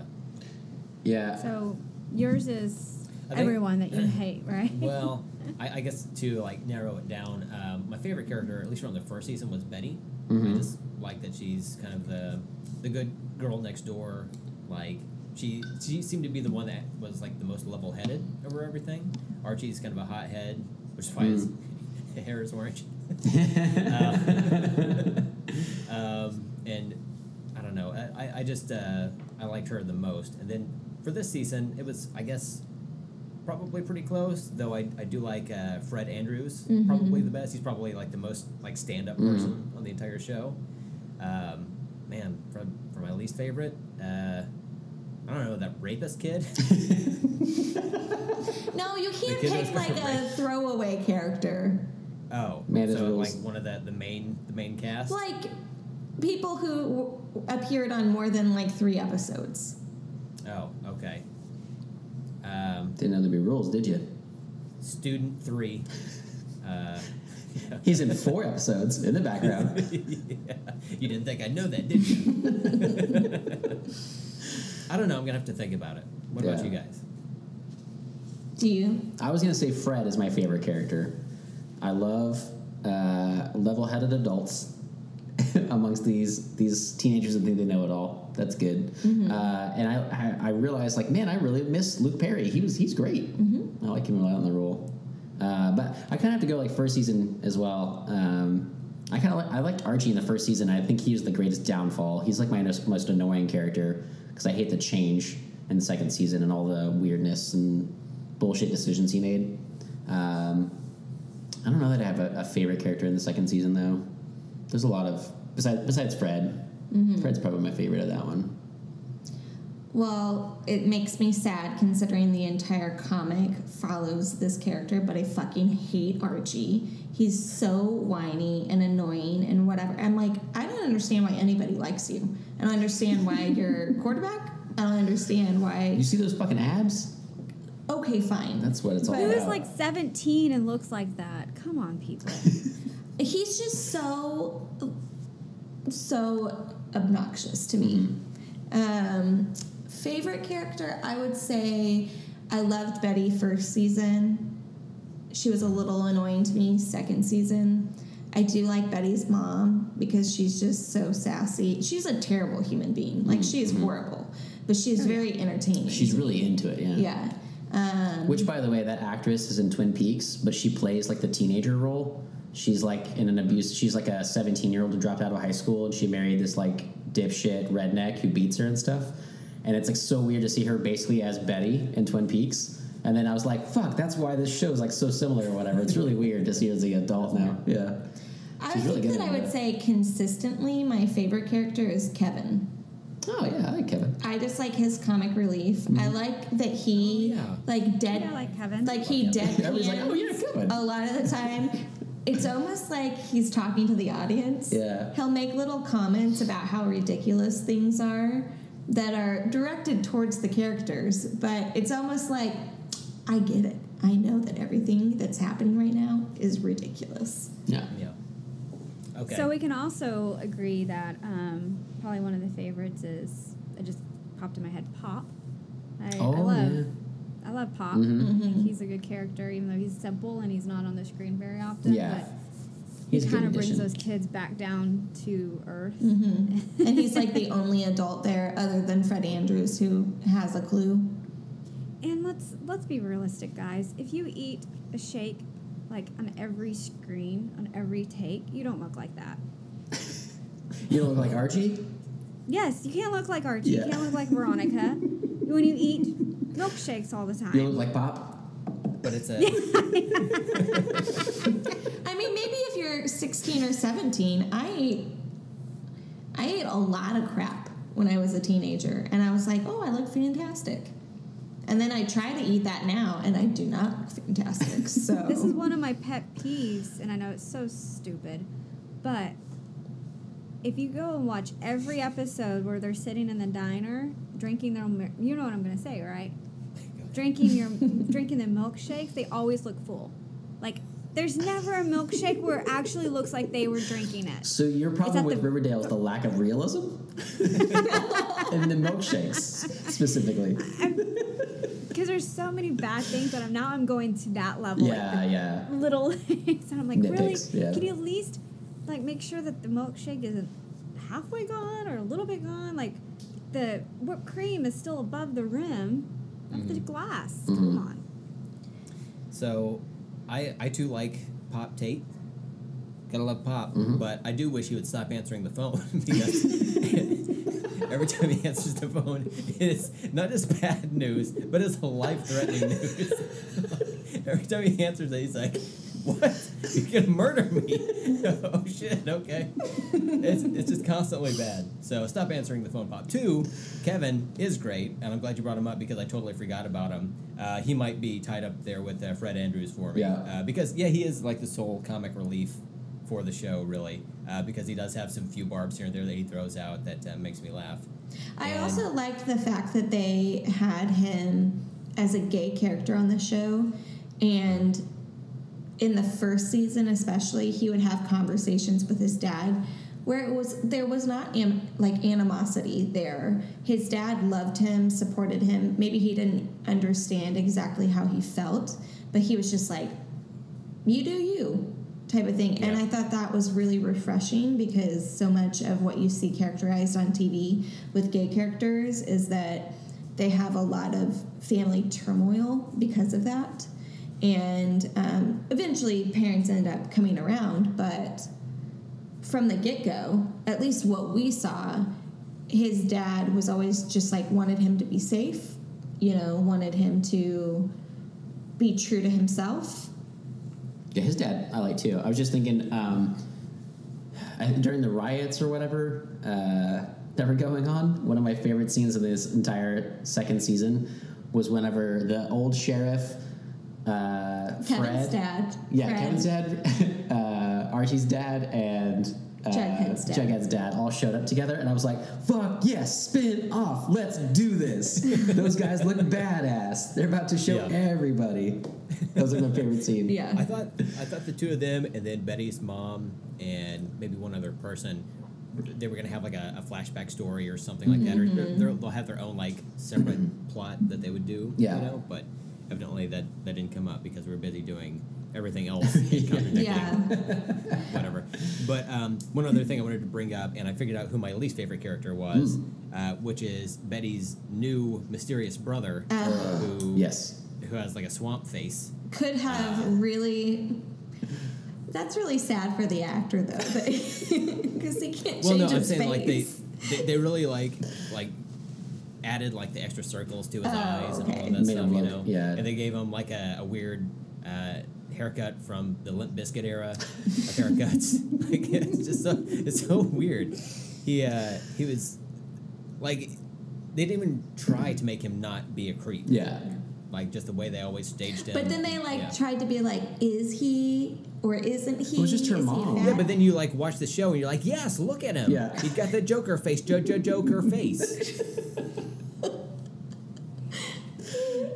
Yeah. So yours is everyone that you hate, right? Well, I, I guess to like narrow it down, um, my favorite character, at least from the first season, was Betty. I Mhm. just like that she's kind of the the good girl next door. Like she she seemed to be the one that was like the most level headed over everything. Archie's kind of a hothead, which is why his hair is orange. Um, and I don't know. I, I- I just uh, I liked her the most. And then for this season, it was I guess probably pretty close. Though I, I do like uh, Fred Andrews Mhm. probably the best. He's probably like the most like stand up Mhm. person on the entire show. Um, man, for for my least favorite, uh, I don't know that rapist kid. no, you can't kid pick was like a right. throwaway character. oh, Man, so there's like one of the the main the main cast. Like people who w- appeared on more than like three episodes. Oh, okay. Um, Didn't know there'd be rules, did you? student three. Uh, yeah. He's in four episodes in the background. yeah. You didn't think I'd know that, did you? I don't know. I'm gonna have to think about it. What about you guys? Do you? I was gonna say Fred is my favorite character. I love uh, level-headed adults amongst these these teenagers that think they know it all. That's good. Mm-hmm. Uh, and I, I I realized like man, I really miss Luke Perry. He was he's great. Mm-hmm. I like him a lot on the role. Uh, but I kind of have to go like first season as well. Um, I kind of like, I liked Archie in the first season. I think he was the greatest downfall. He's like my most, most annoying character because I hate the change in the second season and all the weirdness and bullshit decisions he made. Um, I don't know that I have a, a favorite character in the second season though. There's a lot of besides besides Fred. Mm-hmm. Fred's probably my favorite of that one. Well, it makes me sad considering the entire comic follows this character, but I fucking hate Archie. He's so whiny and annoying and whatever. I'm like, I don't understand why anybody likes you. I don't understand why you're quarterback. I don't understand why. You see those fucking abs? Okay, fine. That's what it's all But- Who is like 17 and looks like that? Come on, people. He's just so, so obnoxious to me. Um, favorite character, I would say I loved Betty first season. She was a little annoying to me second season. I do like Betty's mom because she's just so sassy. She's a terrible human being. Like she is horrible, but she's very entertaining. She's really into it, yeah. yeah. Um, Which, by the way, that actress is in Twin Peaks, but she plays like the teenager role. She's like in an abuse. She's like a 17 year old who dropped out of high school and she married this like dipshit redneck who beats her and stuff. And it's like so weird to see her basically as Betty in Twin Peaks. And then I was like, fuck, that's why this show is like so similar or whatever. It's really weird to see her as the adult now. Yeah. I she's think really good that I would that. say consistently my favorite character is Kevin. Oh, yeah, I like Kevin. I just like his comic relief. I mm-hmm. like that he Oh, yeah. like dead Yeah, I like Kevin. like he Love dead Kevin. Everybody's like, oh, yeah, Kevin. a lot of the time. It's almost like he's talking to the audience. Yeah. He'll make little comments about how ridiculous things are that are directed towards the characters, but it's almost like I get it. I know that everything that's happening right now is ridiculous. Yeah. Yeah. Okay. So we can also agree that um, probably one of the favorites is it just popped in my head. Pop. I, Oh, I love. yeah. I love Pop. Mhm. I think he's a good character, even though he's simple and he's not on the screen very often. Yeah. But He's he kind of brings those kids back down to earth. hmm and he's like the only adult there other than Fred Andrews who has a clue. And let's let's be realistic, guys. If you eat a shake like on every screen, on every take, you don't look like that. You don't look like Archie? Yes, you can't look like Archie. Yeah. You can't look like Veronica. when you eat milkshakes all the time. You look like Pop? But it's a I mean, maybe if you're 16 or 17, I ate, I ate a lot of crap when I was a teenager, and I was like, oh, I look fantastic. And then I try to eat that now, and I do not look fantastic. So This is one of my pet peeves, and I know it's so stupid, but if you go and watch every episode where they're sitting in the diner drinking their, own you know what I'm gonna say, right? Drinking your, drinking the milkshakes, they always look full. Like there's never a milkshake where it actually looks like they were drinking it. So your problem with the- Riverdale is the lack of realism? and the milkshakes, specifically. Because there's so many bad things that I'm now I'm going to that level. like Yeah, yeah. little things, and I'm like, really? Yeah. Can you at least like make sure that the milkshake isn't halfway gone or a little bit gone? Like the whipped cream is still above the rim of the glass. Come Mhm. on. So, I I too like Pop Tate. Gotta love Pop, Mhm. but I do wish he would stop answering the phone because every time he answers the phone, it is not just bad news, but it's life-threatening news. every time he answers it, he's like, "What? You're gonna murder me?" oh shit! Okay, it's it's just constantly bad. So stop answering the phone, Pop. Two, Kevin is great, and I'm glad you brought him up because I totally forgot about him. Uh, he might be tied up there with uh, Fred Andrews for me. Yeah. Uh, because yeah, he is like the sole comic relief for the show, really. Uh, because he does have some few barbs here and there that he throws out that uh, makes me laugh. I And- also liked the fact that they had him as a gay character on the show, and in the first season, especially, he would have conversations with his dad where it was there was not am, like animosity there. His dad loved him, supported him. Maybe he didn't understand exactly how he felt, but he was just like, "You do you." type of thing. And I thought that was really refreshing because so much of what you see characterized on TV with gay characters is that they have a lot of family turmoil because of that. And um, eventually parents end up coming around, but from the get go, at least what we saw, his dad was always just like wanted him to be safe, you know, wanted him to be true to himself. Yeah, his dad I like too. I was just thinking um, during the riots or whatever uh, that were going on. One of my favorite scenes of this entire second season was whenever the old sheriff, uh, Kevin's Fred, dad. yeah, Fred. Kevin's dad, uh, Archie's dad, and. Uh, Jughead's dad. Jughead's dad all showed up together, and I was like, "Fuck yes, spin off, let's do this." Those guys look badass. They're about to show Yeah. everybody. Those are my favorite scene. Yeah. I thought I thought the two of them and then Betty's mom and maybe one other person they were gonna have like a, a flashback story or something like that, or they're, they're, they'll have their own like separate plot that they would do. Yeah. You know, but evidently that that didn't come up because we were busy doing everything else contradicting Yeah. whatever. But um, one other thing I wanted to bring up, and I figured out who my least favorite character was, uh, which is Betty's new mysterious brother, Uh, who Yes. who has like a swamp face. could have really. That's really sad for the actor, though, because he can't Well, change no, I'm his saying like they, they they really like like added like the extra circles to his Oh, eyes and all of that Made stuff, him you look- know. yeah. And they gave him like a, a weird uh, haircut from the Limp Bizkit era of haircuts. like it's just so it's so weird. He uh, he was like they didn't even try to make him not be a creep. Yeah. Like just the way they always staged it. But then they like Yeah. tried to be like, is he or isn't he? It was just her Is mom. that? Yeah, but then you like watch the show and you're like, yes, look at him. Yeah. He's got the Joker face, Jojo Joker face.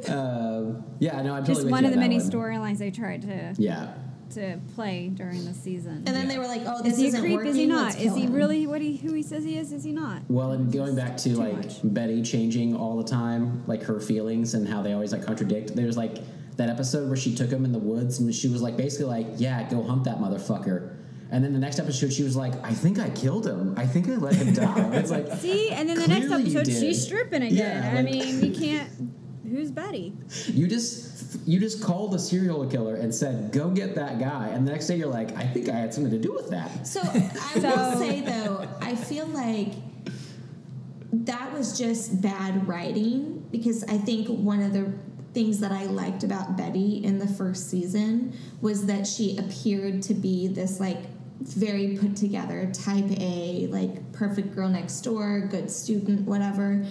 Um, yeah, no, I totally Just one of the many storylines they tried to Yeah. To play during the season. And then Yeah. they were like, "Oh, this is he a isn't creep? working. Is he not? let's Is he him." really what he who he says he is? Is he not? Well, and going back to Too like much. Betty changing all the time, like her feelings and how they always like contradict. There's like that episode where she took him in the woods and she was like basically like, "Yeah, go hump that motherfucker." And then the next episode, she was like, "I think I killed him. I think I let him die." It's like, See, and then the next Clearly you episode did. she's stripping again. Yeah, I like- mean, you can't. Who's Betty? you just you just called a serial killer and said, "Go get that guy," and the next day you're like, "I think I had something to do with that." So I will say though, I feel like that was just bad writing because I think one of the things that I liked about Betty in the first season was that she appeared to be this like very put together type A, like perfect girl next door, good student, whatever.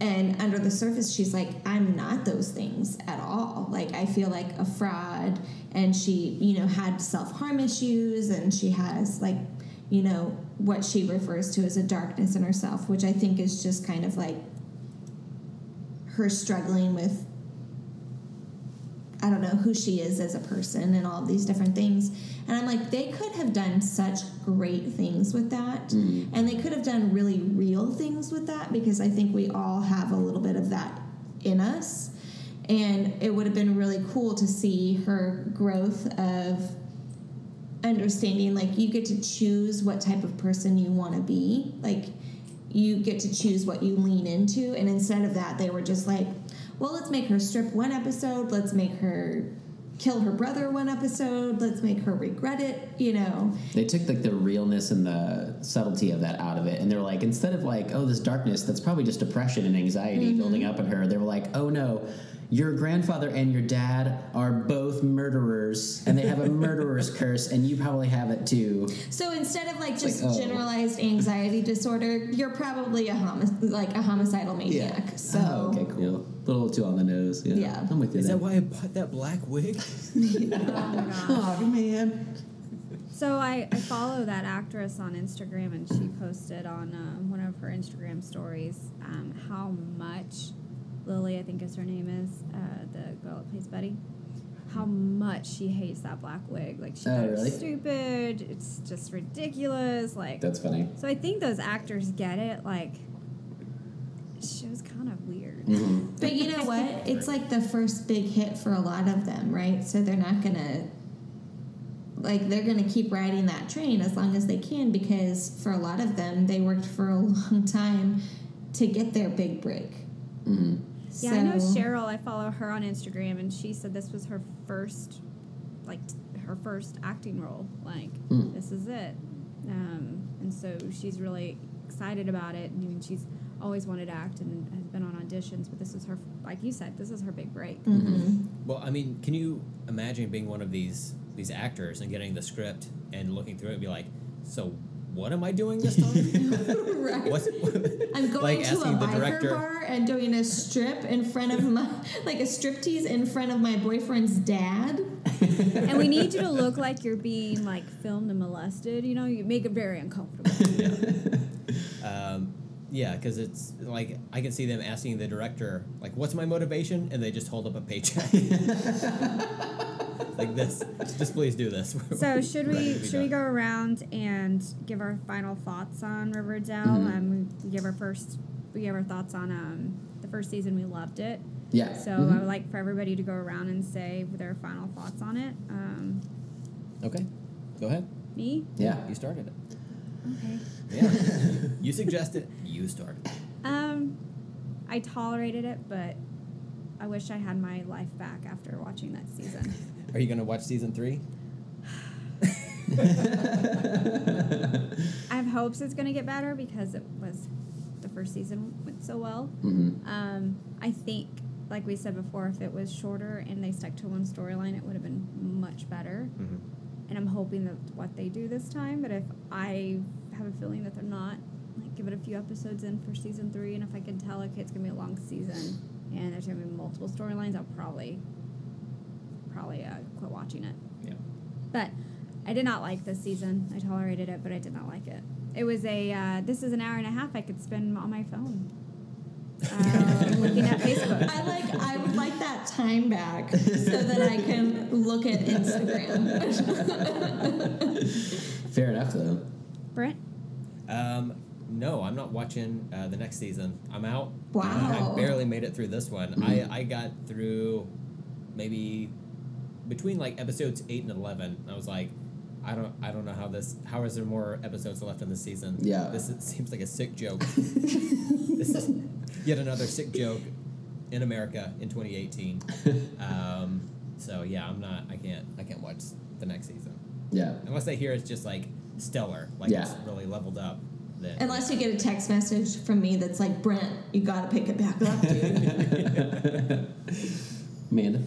And under the surface, she's like, I'm not those things at all. Like, I feel like a fraud. And she, you know, had self harm issues and she has, like, you know, what she refers to as a darkness in herself, which I think is just kind of like her struggling with I don't know who she is as a person and all these different things. And I'm like, they could have done such great things with that. Mm. And they could have done really real things with that because I think we all have a little bit of that in us. And it would have been really cool to see her growth of understanding like you get to choose what type of person you want to be. Like you get to choose what you lean into. And instead of that, they were just like, well, let's make her strip one episode. Let's make her kill her brother one episode. Let's make her regret it, you know. They took like the realness and the subtlety of that out of it, and they were like, instead of like, oh, this darkness, that's probably just depression and anxiety mm-hmm. building up in her. They were like, oh no, your grandfather and your dad are both murderers, and they have a murderer's curse, and you probably have it too. So instead of like just like, oh. generalized anxiety disorder, you're probably a homi- like a homicidal maniac. So Oh, okay, cool. A little too on the nose. Yeah, Yeah. I'm with you. Is that why I bought that black wig? Oh my. Oh man. So I, I follow that actress on Instagram, and she posted on um, one of her Instagram stories um, how much Lili, I think is her name is, uh, the girl that plays Betty, how much she hates that black wig. Like she Oh, thought really? was stupid. It's just ridiculous. Like That's funny. so, I think those actors get it. Like she was kind of weird. Mhm. But you know what? It's like the first big hit for a lot of them, right? So they're not gonna like they're gonna keep riding that train as long as they can because for a lot of them they worked for a long time to get their big break. Mhm. Yeah, I know So- Cheryl. I follow her on Instagram, and she said this was her first, like, her first acting role. Like, Hmm. this is it. Um, and so she's really excited about it. I mean, she's always wanted to act and has been on auditions, but this is her, like you said, this is her big break. Mm-hmm. Well, I mean, can you imagine being one of these these actors and getting the script and looking through it and be like, so what am I doing this time? right. What's, I'm going like to a asking the biker director. bar and doing a strip in front of my like a striptease in front of my boyfriend's dad. and we need you to look like you're being like filmed and molested. You know, you make it very uncomfortable. Um, yeah, because it's like I can see them asking the director, like, "What's my motivation?" and they just hold up a paycheck, like this. Just please do this. So should we Ready to should we go around and give our final thoughts on Riverdale? Mhm. Um, we give our first we give our thoughts on um the first season. We loved it. Yeah. So. I would like for everybody to go around and say their final thoughts on it. Um, Okay, go ahead. me. Yeah. You started it. Okay. Yeah, you suggested. You started. Um, I tolerated it, but I wish I had my life back after watching that season. Are you gonna watch season three? I have hopes it's gonna get better because it was the first season went so well. Mhm. Um, I think, like we said before, if it was shorter and they stuck to one storyline, it would have been much better. Mm-hmm. And I'm hoping that what they do this time. But if I have a feeling that they're not, like give it a few episodes in for season three, and if I can tell, okay, it's gonna be a long season and there's gonna be multiple storylines, I'll probably, probably uh, quit watching it. Yeah. But I did not like this season. I tolerated it, but I did not like it. It was a. Uh, this is an hour and a half I could spend on my phone. Um, I'm looking at Facebook. I like. I would like that time back so that I can look at Instagram. Fair enough, though. Brent? Um, no, I'm not watching uh, the next season. I'm out. Wow. Uh, I barely made it through this one. I, I got through maybe between like episodes eight and eleven. I was like, I don't I don't know how this how is there more episodes left in the season? Yeah. This is, seems like a sick joke. this is yet another sick joke in America in 2018. um, so yeah, I'm not. I can't. I can't watch the next season Yeah. unless I hear it's just like stellar, like Yeah. it's really leveled up. Then Unless you get a text message from me that's like, Brent, you gotta pick it back up, dude. Amanda.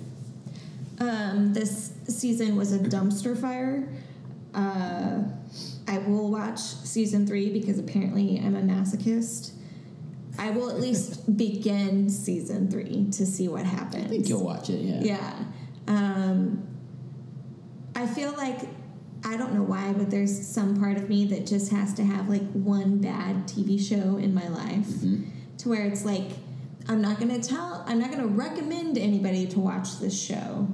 um, this season was a dumpster fire. Uh, I will watch season three because apparently I'm a masochist. I will at least begin season three to see what happens. I think you'll watch it, yeah. Yeah. Um, I feel like I don't know why, but there's some part of me that just has to have like one bad TV show in my life to where it's like I'm not gonna tell, I'm not gonna recommend anybody to watch this show.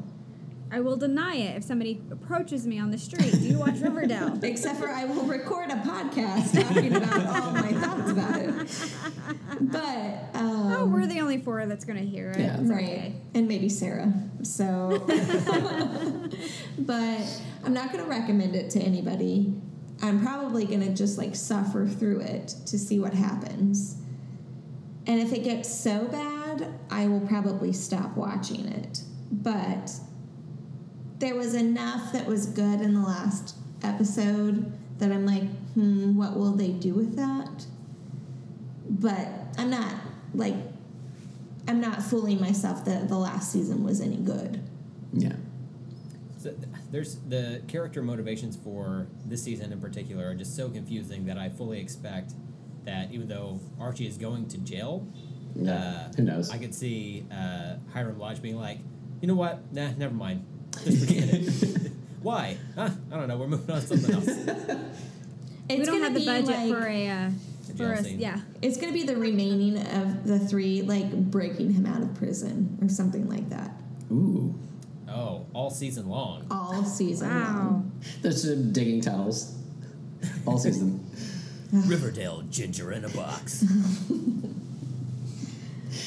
I will deny it if somebody approaches me on the street. Do you watch Riverdale? Except for I will record a podcast talking about all my thoughts about it. But um, oh, we're the only four that's going to hear it. Yeah. Right okay. and maybe sarah so but i'm not going to recommend it to anybody i'm probably going to just like suffer through it to see what happens and if it gets so bad i will probably stop watching it but there was enough that was good in the last episode that i'm like hmm what will they do with that but i'm not like I'm not fooling myself that the last season was any good. Yeah. So there's the character motivations for this season in particular are just so confusing that I fully expect that even though Archie is going to jail, Yeah. uh, Who knows? I could see uh, Hiram Lodge being like, you know what? Nah, never mind. Just forget it. Why? Huh? I don't know. We're moving on to something else. It's we don't gonna have the budget like, for a uh, A for jail a yeah. It's gonna be the remaining of the three, like breaking him out of prison or something like that. Ooh. Oh, all season long. All season Wow. long. There's some digging tunnels all season. Riverdale ginger in a box.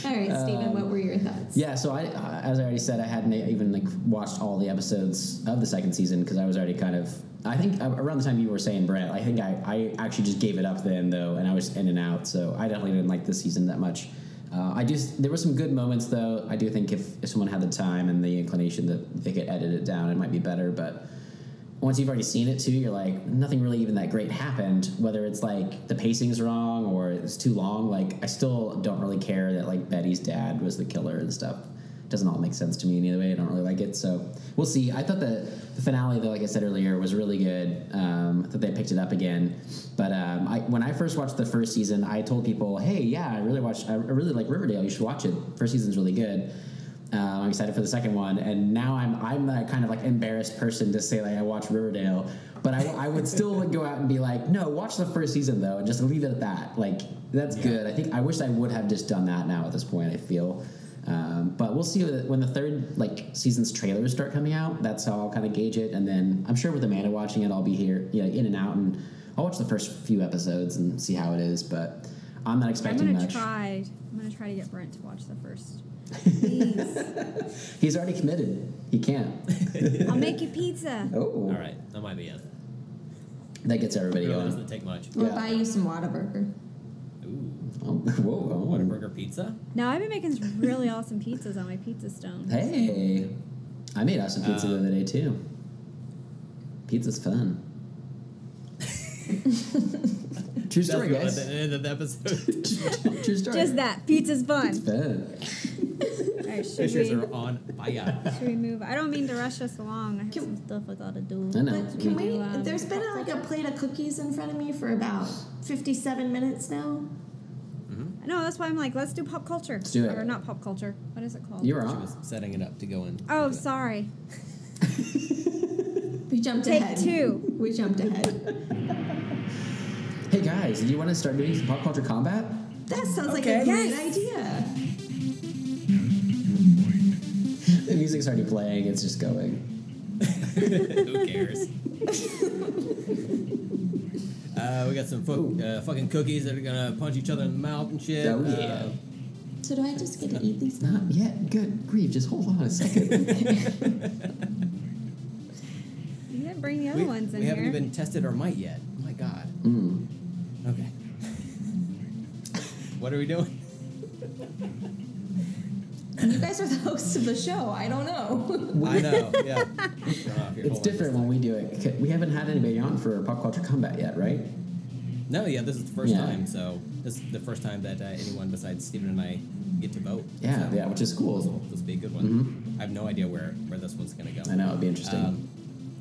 All right, Stephen, what were your thoughts? Yeah, so I, uh, as I already said, I hadn't even like watched all the episodes of the second season because I was already kind of. I think uh, around the time you were saying Brett, I think I, I actually just gave it up then though, and I was in and out. So I definitely didn't like this season that much. Uh, I just there were some good moments though. I do think if, if someone had the time and the inclination that they could edit it down, it might be better. But once you've already seen it too, you're like nothing really even that great happened. Whether it's like the pacing's wrong or it's too long, like I still don't really care that like Betty's dad was the killer and stuff. It Doesn't all make sense to me in either way. I don't really like it, so we'll see. I thought the, the finale, though, like I said earlier, was really good. Um, I thought they picked it up again. But um, I, when I first watched the first season, I told people, "Hey, yeah, I really watched. I really like Riverdale. You should watch it. First season's really good." Um, I'm excited for the second one, and now I'm I'm that kind of like embarrassed person to say like I watch Riverdale, but I, I would still go out and be like, no, watch the first season though, and just leave it at that. Like that's good. I think I wish I would have just done that now at this point. I feel, um, but we'll see when the third like season's trailers start coming out. That's how I'll kind of gauge it, and then I'm sure with Amanda watching it, I'll be here, you know, in and out, and I'll watch the first few episodes and see how it is. But I'm not I'm expecting gonna much. try. I'm gonna try to get Brent to watch the first. Please, He's already committed. He can't. I'll make you pizza. Oh, All right, that might be it. that gets everybody Really going. doesn't take much. We'll Yeah. buy you some Whataburger. Ooh, Oh, whoa, I want Whataburger pizza. Now I've been making some really awesome pizzas on my pizza stone. Hey, I made us some pizza the Um, other day too. Pizza's fun. True story, That's guys. the end of the episode. True story. Just that pizza's It's fun. fun. All right, should Pictures we, are on fire. should we move? I don't mean to rush us along. I have Can- some stuff I gotta do. I know. But can we? do, um, there's been like a plate of cookies in front of me for about 57 minutes now. No, that's why I'm like, let's do pop culture. Let's do it. Or not pop culture. What is it called? You were She on. was setting it up to go in. oh, sorry. We jumped ahead. Take two. We jumped ahead. Hey guys, do you want to start doing some pop culture combat? That sounds like Okay. a great Yes. idea. The music's already playing. It's just going. Who cares? uh, we got some fu- uh, fucking cookies that are gonna punch each other in the mouth and shit. Oh, yeah. Uh, So do I just get to eat these now? Not yet. Good grief. Just hold on a second. You didn't bring the other we, ones in we here. haven't even tested our might yet. Oh my god. mm. Okay. what are we doing? You guys are the hosts of the show. I don't know. I know. Yeah. Turn off here, It's different when we do it. We haven't had anybody on for pop culture combat yet, right? No, yeah, this is the first Yeah. time. So this is the first time that uh, anyone besides Stephen and I get to vote. Yeah, so yeah, which is This will, cool. this will be a good one. Mhm. I have no idea where, where this one's gonna go. I know it'd be interesting. Um,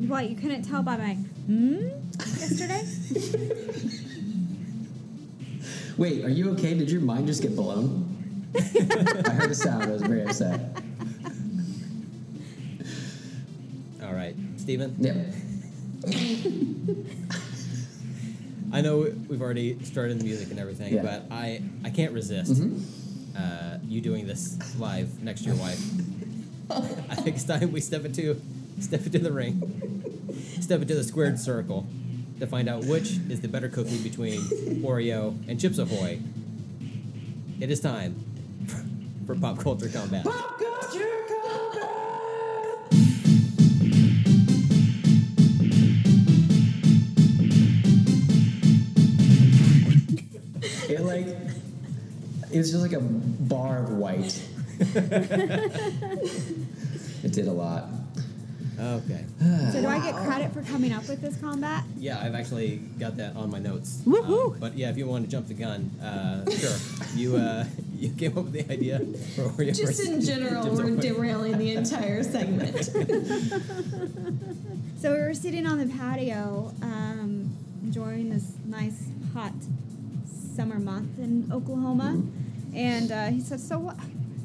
What, you couldn't tell by my hmm yesterday? Wait, are you okay? Did your mind just get blown? I heard a sound. I was very upset. all right, Stephen. Yep. I know we've already started the music and everything, Yeah. but I I can't resist Mhm. uh, you doing this live next to your wife. I think it's time we step into step into the ring, step into the squared circle to find out which is the better cookie between Oreo and Chips Ahoy. It is time for pop culture combat. Pop culture combat. It like it was just like a bar of white. it did a lot. Okay. So do I get credit for coming up with this combat? Yeah, I've actually got that on my notes. Woohoo! Um, but yeah, if you want to jump the gun, uh, sure. You uh, you came up with the idea for Oreo Just versus in general, Chips we're Ahoy. derailing the entire segment. So we were sitting on the patio, um, enjoying this nice hot summer month in Oklahoma, and uh, he said, "So what?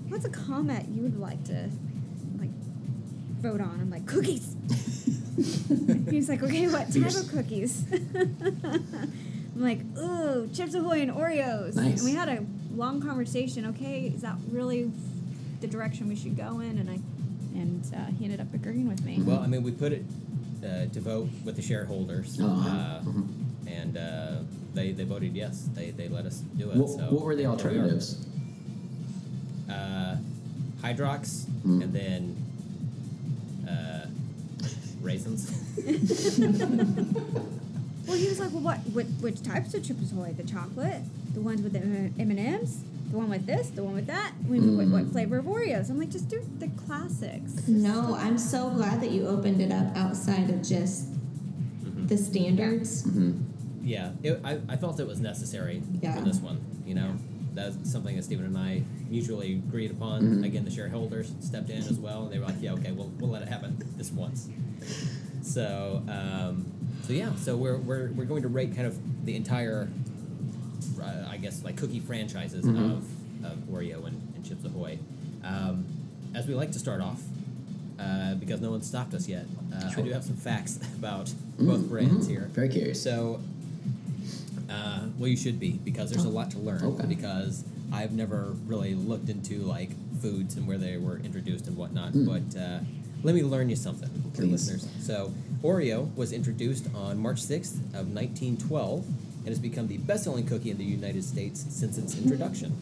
What's a comment you would like to like vote on?" I'm like, "Cookies." He's like, "Okay, what type of cookies?" I'm like, "Ooh, Chips Ahoy and Oreos." Nice. And we had a long conversation. Okay, is that really the direction we should go in? And I, and uh, he ended up agreeing with me. Well, I mean, we put it uh, to vote with the shareholders, Uh-huh. uh, Mhm. and uh, they they voted yes. They they let us do it. What, so what were the here we alternatives? Uh, Hydrox, Mm. and then raisins. Well, he was like, "Well, what? Which, which types of Chips Ahoy? The chocolate, the ones with the M and M's, the one with this, the one with that. I mean, what, what Mm. flavor of Oreos?" I'm like, "Just do the classics." no, I'm so glad that you opened it up outside of just the standards. hmm Yeah, it, I, I felt it was necessary Yeah. for this one. You know, that's something that Stephen and I mutually agreed upon. Mhm. Again, the shareholders stepped in as well, and they were like, "Yeah, okay, we'll, we'll let it happen this once." So, um, so yeah, so we're, we're, we're going to rate kind of the entire, uh, I guess, like cookie franchises Mhm. of, of Oreo and, and Chips Ahoy. Um, as we like to start off, uh, because no one stopped us yet, uh, I do have some facts about Mm, both brands mhm. here. Very curious. So, uh, well, you should be because there's a Oh, lot to learn. okay. Because I've never really looked into like foods and where they were introduced and whatnot. Mm. But uh, let me learn you something, dear listeners. So, Oreo was introduced on March 6th of 1912 and has become the best-selling cookie in the United States since its introduction.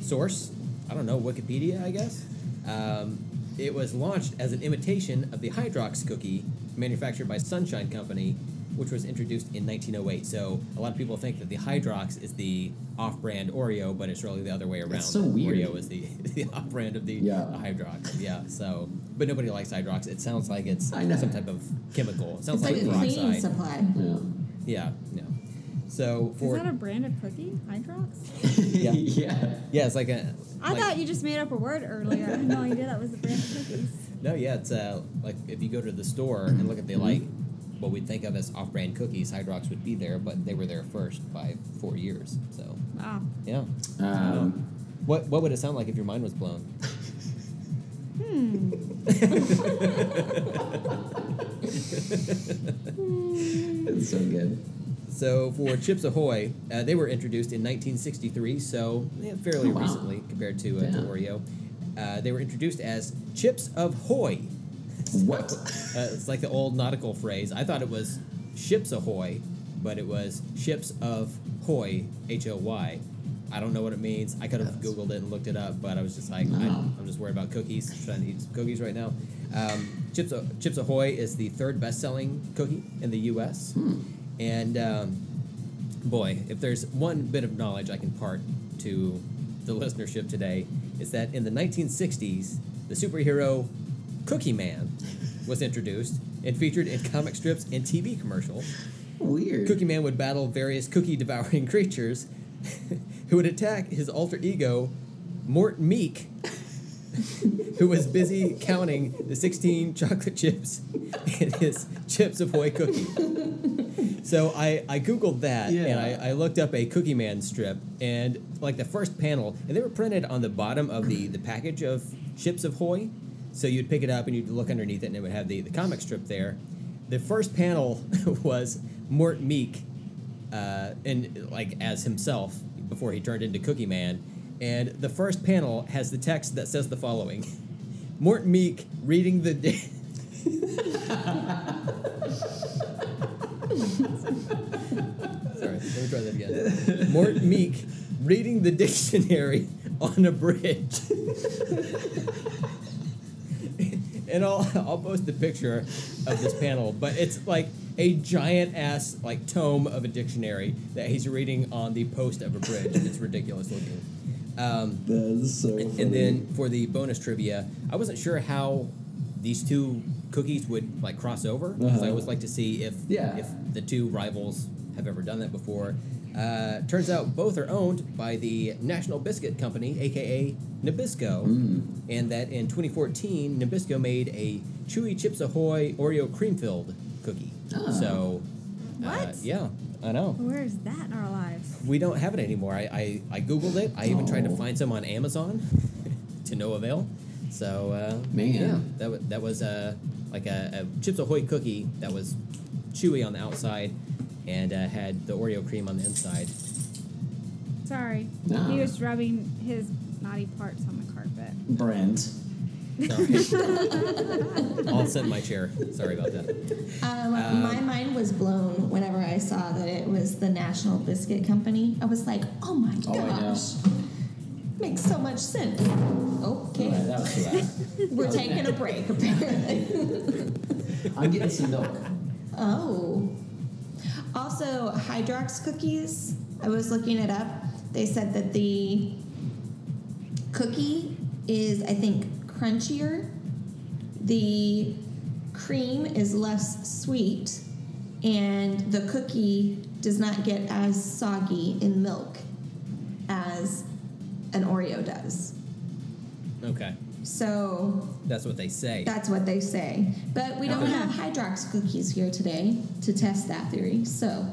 Source: I don't know, Wikipedia, I guess. Um, it was launched as an imitation of the Hydrox cookie manufactured by Sunshine Company, which was introduced in 1908. So a lot of people think that the Hydrox is the off-brand Oreo, but it's really the other way around. That's so weird. Oreo is the, the off-brand of the, Yeah. the Hydrox. Yeah. So, but nobody likes Hydrox. It sounds like it's I know. some type of chemical. It sounds It's like a cleaning peroxide. supply. Yeah. Yeah. Yeah. So Is that a brand of cookie? Hydrox? Yeah. yeah. yeah, it's like a. I like- thought you just made up a word earlier. I had no idea that was the brand of cookies. No, yeah, it's uh, like if you go to the store and look at the like what we'd think of as off-brand cookies, Hydrox would be there, but they were there first by four years. So Wow. yeah, Um, what what would it sound like if your mind was blown? Hmm. it's so good. So for Chips Ahoy, uh, they were introduced in 1963, so yeah, fairly Oh, wow. recently compared to, uh, to Oreo. uh, they were introduced as Chips Ahoy. What? Uh, it's like the old nautical phrase. I thought it was ships ahoy, but it was ships of hoy, H O Y. I don't know what it means. I could have Yes. Googled it and looked it up, but I was just like, I, No. I'm just worried about cookies. I'm Trying to eat some cookies right now. Um, Chips, A- Chips Ahoy is the third best selling cookie in the U.S. Hmm. And um, boy, if there's one bit of knowledge I can part to the listenership today, is that in the 1960s, the superhero Cookie Man was introduced and featured in comic strips and TV commercials. Weird. Cookie Man would battle various cookie devouring creatures who would attack his alter ego, Mort Meek, who was busy counting the 16 chocolate chips in his Chips Ahoy cookie. So I, I Googled that and I, I looked up a Cookie Man strip and like the first panel, and they were printed on the bottom of the, the package of Chips Ahoy. So you'd pick it up and you'd look underneath it and it would have the, the comic strip there. The first panel was Mort Meek uh, and like as himself before he turned into Cookie Man. And the first panel has the text that says the following: Mort Meek reading the. Sorry, let me try that again. Mort Meek reading the dictionary on a bridge. And I'll I'll post a picture of this panel, but it's like a giant ass like tome of a dictionary that he's reading on the post of a bridge. It's ridiculous looking. Um, That is so funny. and then for the bonus trivia, I wasn't sure how these two cookies would like cross over because I Uh-huh. always like to see if Yeah. if the two rivals have ever done that before. Uh, turns out both are owned by the National Biscuit Company, aka Nabisco, Mm. and that in 2014 Nabisco made a Chewy Chips Ahoy Oreo cream filled cookie. Oh. So, uh, What? yeah, I know. Where's that in our lives? We don't have it anymore. I, I, I googled it. I even tried to Oh. find some on Amazon, to no avail. So uh, Man. yeah, that wa that was uh, like a, a Chips Ahoy cookie that was chewy on the outside and uh, had the Oreo cream on the inside. Sorry. No. He was rubbing his naughty parts on the carpet. Brent. Sorry. I'll sit in my chair. Sorry about that. Um, Um, my mind was blown whenever I saw that it was the National Biscuit Company. I was like, oh my Oh, I know. gosh. Makes so much sense. Okay. Alright, that was too loud. We're taking a break, apparently. I'm getting some milk. oh. Also, Hydrox cookies. I was looking it up. They said that the cookie is, I think, crunchier. The cream is less sweet, and the cookie does not get as soggy in milk as an Oreo does. Okay, So that's what they say. that's what they say. But we don't have Hydrox cookies here today to test that theory. So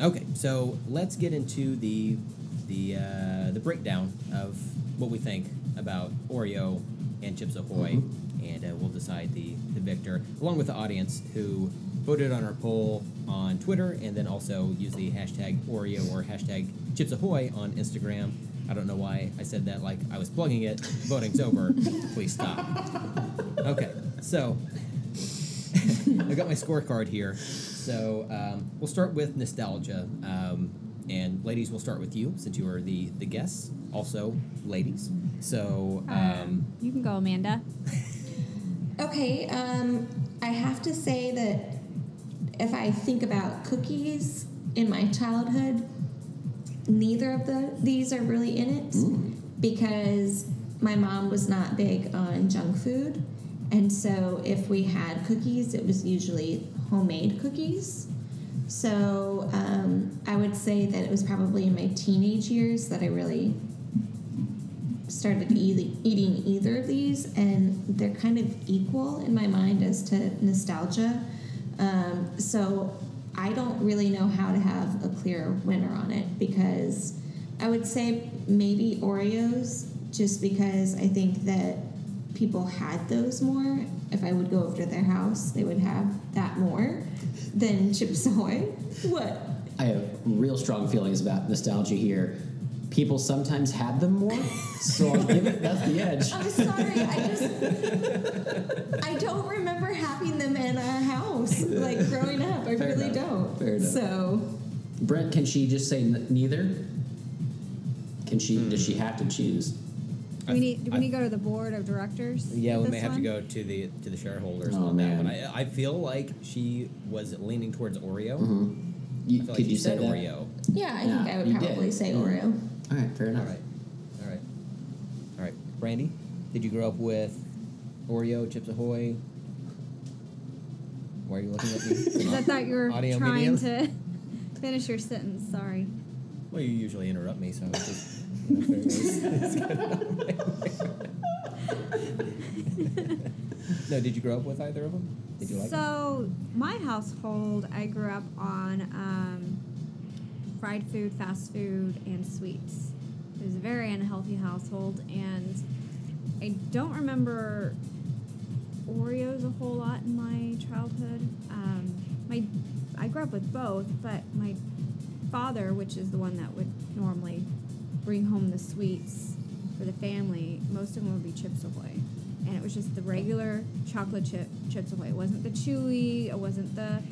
Okay, so let's get into the the uh, the breakdown of what we think about Oreo and Chips Ahoy, and uh, we'll decide the the victor along with the audience who voted on our poll on Twitter, and then also use the hashtag Oreo or hashtag Chips Ahoy on Instagram. I don't know why I said that like I was plugging it. Voting's over. Please stop. Okay, so I got my scorecard here. So um, we'll start with nostalgia. Um, and ladies, we'll start with you since you are the, the guests. Also, ladies. So, um, you can go, Amanda. Okay, um, I have to say that if I think about cookies in my childhood, neither of the these are really in it because my mom was not big on junk food, and so if we had cookies, it was usually homemade cookies. So um, I would say that it was probably in my teenage years that I really started eating, eating either of these, and they're kind of equal in my mind as to nostalgia. Um, so I don't really know how to have a clear winner on it because I would say maybe Oreos, just because I think that people had those more. If I would go over to their house, they would have that more than Chips Ahoy. What? I have real strong feelings about nostalgia here. People sometimes had them more. So I'll give it that's the edge. I'm sorry. I just I don't remember having them in our house like growing up. I Fair really enough. don't. Fair enough. So Brent, can she just say n- neither? Can she? Does Hmm. she have to choose? We need do we need to go to the board of directors? Yeah, we may have to go to the to the shareholders Oh, on that man. one. I, I feel like she was leaning towards Oreo. Mm-hmm. You, I feel like could she you say said that? Oreo. yeah, I Yeah, think I would probably did. say Oreo. All right, fair All enough. right, all right, all right. Brandy, did you grow up with Oreo, Chips Ahoy? Why are you looking at me? Because I thought you were Audio trying medium? to finish your sentence. Sorry. Well, you usually interrupt me, so I was just. You know, fair enough. no, did you grow up with either of them? Did you like them? so my household, I grew up on um, fried food, fast food, and sweets. It was a very unhealthy household, and I don't remember Oreos a whole lot in my childhood. Um, my I grew up with both, but my father, which is the one that would normally bring home the sweets for the family, most of them would be Chips Ahoy, and it was just the regular chocolate chip Chips Ahoy. It wasn't the chewy. It wasn't the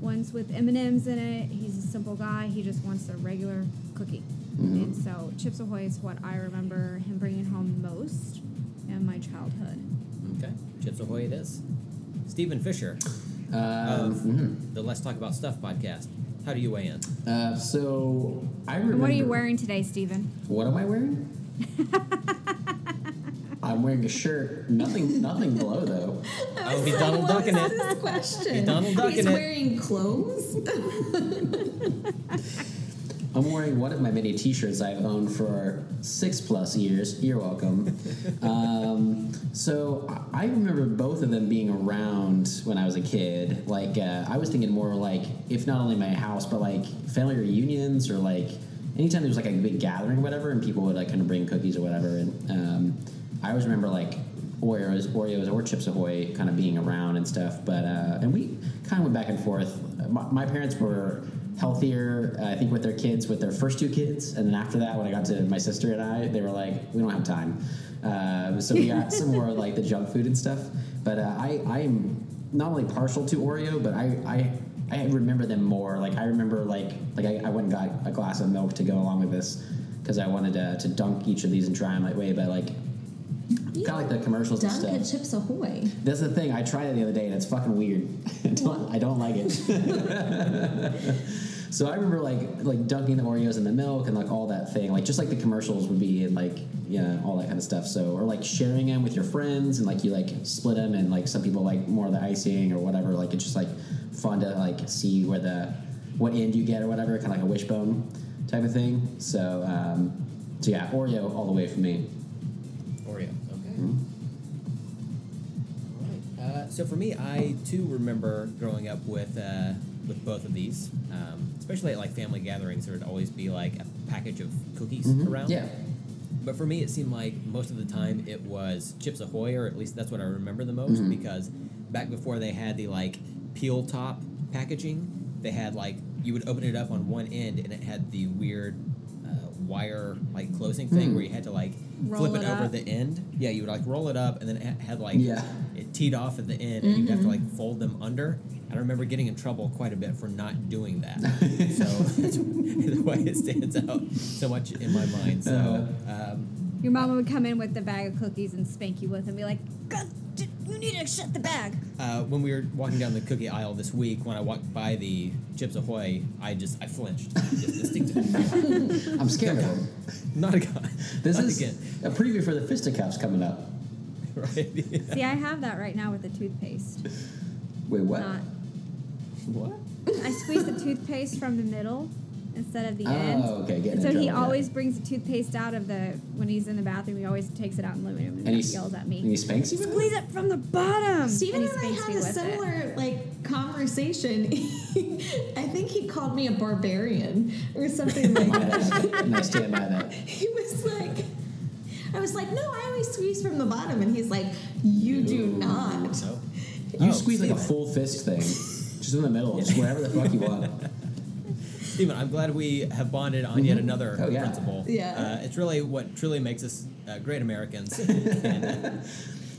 ones with M and M's in it. He's a simple guy. He just wants a regular cookie. Mhm. And so Chips Ahoy is what I remember him bringing home most in my childhood. Okay, Chips Ahoy it is. Stephen Fisher Um, of mhm. the Let's Talk About Stuff podcast. How do you weigh in? uh, so I remember. And what are you wearing today, Stephen? What am I wearing? I'm wearing a shirt. Nothing. Nothing below though. Oh, he's Donald Ducking What it. is this question? He's Donald Ducking He's it. wearing clothes. I'm wearing one of my many T-shirts I've owned for six plus years. You're welcome. um, so I I remember both of them being around when I was a kid. Like uh, I was thinking more like if not only my house, but like family reunions or like anytime there was like a big gathering, or whatever, and people would like kind of bring cookies or whatever. And um, I always remember like Oreos, Oreos or Chips Ahoy kind of being around and stuff. But uh, and we kind of went back and forth. My, my parents were healthier, uh, I think, with their kids, with their first two kids, and then after that, when I got to my sister and I, they were like, we don't have time. Um, so we got some more like the junk food and stuff. But uh, I I am not only partial to Oreo, but I I. I remember them more. Like I remember, like like I, I went and got a glass of milk to go along with this because I wanted to, to dunk each of these and try them that way. But like kind of like the commercials and stuff. Chips Ahoy. That's the thing. I tried it the other day and it's fucking weird. I don't, I don't like it. so I remember like like dunking the Oreos in the milk and like all that thing, like just like the commercials would be and like yeah, all that kind of stuff. So or like sharing them with your friends and like you like split them and like some people like more of the icing or whatever. Like it's just like fun to like see where the what end you get or whatever, kind of like a wishbone type of thing. So um, so yeah, Oreo all the way for me. All right. Uh, so for me, I too remember growing up with uh, with both of these, um, especially at like family gatherings. There would always be like a package of cookies Mhm. around. Yeah. But for me, it seemed like most of the time it was Chips Ahoy, or at least that's what I remember the most. Mhm. Because back before they had the like peel top packaging, they had like you would open it up on one end and it had the weird uh, wire like closing thing Mm. where you had to like Roll flip it, it over the end. Yeah, you would like roll it up and then it had like Yeah. it teed off at the end, and you'd have to like fold them under. I remember getting in trouble quite a bit for not doing that. so that's why the way it stands out so much in my mind. So. Um, Your mama would come in with the bag of cookies and spank you with them and be like, God, j- you need to shut the bag. Uh, when we were walking down the cookie aisle this week, when I walked by the Chips Ahoy, I just I flinched just instinctively. I'm scared of them. Not a guy. This Not is again. a preview for the fisticuffs coming up. right. See, I have that right now with the toothpaste. Wait, what? Not. What? I squeeze the toothpaste from the middle instead of the oh, end. Oh, okay. Getting so he trouble, yeah. always brings the toothpaste out of the when he's in the bathroom. He always takes it out and look at him and, and he yells at me. And he spanks you. it? Squeeze it from the bottom. Steven and and, I spanks had a with it. similar like conversation. I think he called me a barbarian or something like that. bad. and I stand by that. he was like, I was like, no, I always squeeze from the bottom, and he's like, you do not. So. You Oh, squeeze like a full fist thing, just in the middle, just wherever the fuck you want. Stephen, I'm glad we have bonded on yet another Oh, yeah. principle. Yeah. Uh, it's really what truly makes us uh, great Americans. and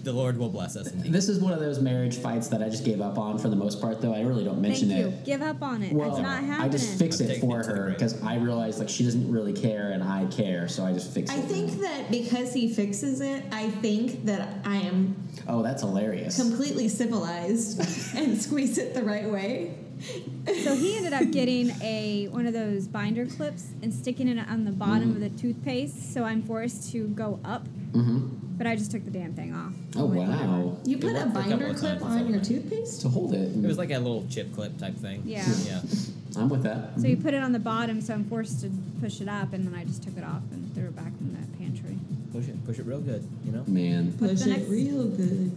the Lord will bless us indeed. This is one of those marriage fights that I just gave up on for the most part, though. I really don't mention it. Thank you. it. Give up on it. Well, it's not happening. I just fix it for it her because I realize like she doesn't really care and I care, so I just fix it. I think that because he fixes it, I think that I am Oh, that's hilarious. completely civilized and squeeze it the right way. So he ended up getting a one of those binder clips and sticking it on the bottom of the toothpaste. So I'm forced to go up, hmm but I just took the damn thing off. Oh I'm whatever. wow! You put a worked for a binder clip on your all toothpaste? To hold it. It was like a little chip clip type thing. Yeah. Yeah. I'm with that. So you put it on the bottom, so I'm forced to push it up, and then I just took it off and threw it back in the pantry. Push it, push it real good. You know. Man. Push the it next- real good.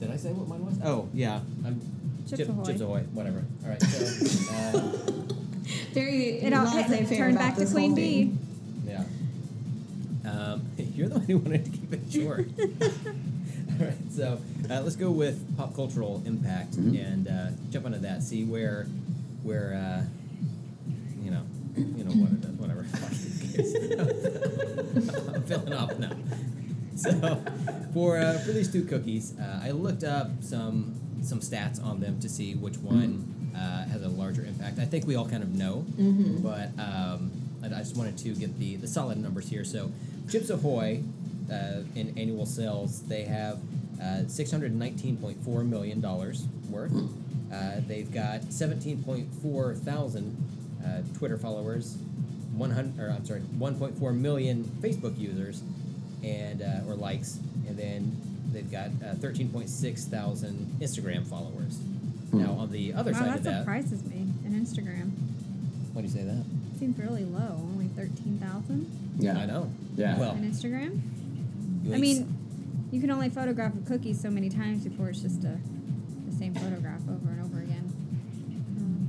Did I say what mine was? Oh yeah. I'm, Chips Chip- Ahoy. Chips Ahoy. Whatever. All right. So. Uh, Very It all it laissez-faire turned back to Queen whole Bee. Yeah. Um, you're the one who wanted to keep it short. All right, so uh, let's go with pop cultural impact Mhm. and uh, jump onto that. See where, where, uh, you know, you know what it is, whatever. I'm feeling off now. So for uh, for these two cookies, uh, I looked up some some stats on them to see which one uh, has a larger impact. I think we all kind of know, but um, I, I just wanted to get the the solid numbers here. So Chips Ahoy, uh, in annual sales, they have uh, six hundred nineteen point four million dollars worth. Uh, they've got seventeen point four thousand uh, Twitter followers, one hundred or I'm sorry, one point four million Facebook users, and uh, or likes, and then they've got uh, thirteen point six thousand Instagram followers. Now on the other Wow, side that of that, surprises me. In Instagram, why do you say that? seems really low. Only thirteen thousand Yeah. I know. Yeah. Well, on Instagram. you I mean, you can only photograph a cookie so many times before it's just a the same photograph over and over again. Um,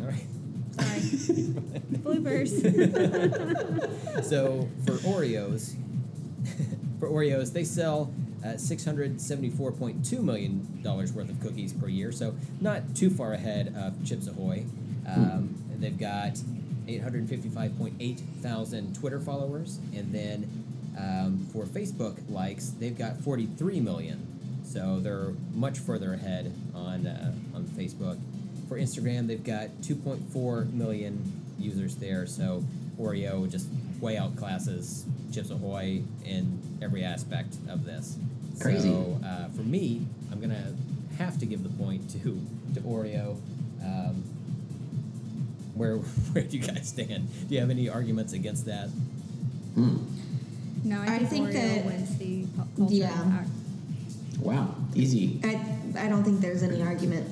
All right. sorry, bloopers. so for Oreos, for Oreos, they sell point two million dollars worth of cookies per year. So not too far ahead of Chips Ahoy. Um, they've got eight hundred fifty-five point eight thousand Twitter followers, and then um, for Facebook likes, they've got forty-three million. So they're much further ahead on uh, on Facebook. For Instagram, they've got 2.4 million users there. So Oreo just way outclasses Chips Ahoy in every aspect of this. Crazy. So uh, for me, I'm gonna have to give the point to to Oreo. Um, where where do you guys stand? Do you have any arguments against that? Hmm. no, I I think, think Oreo that- wins the pop culture Yeah. impact. Wow. Easy. I, I don't think there's any argument.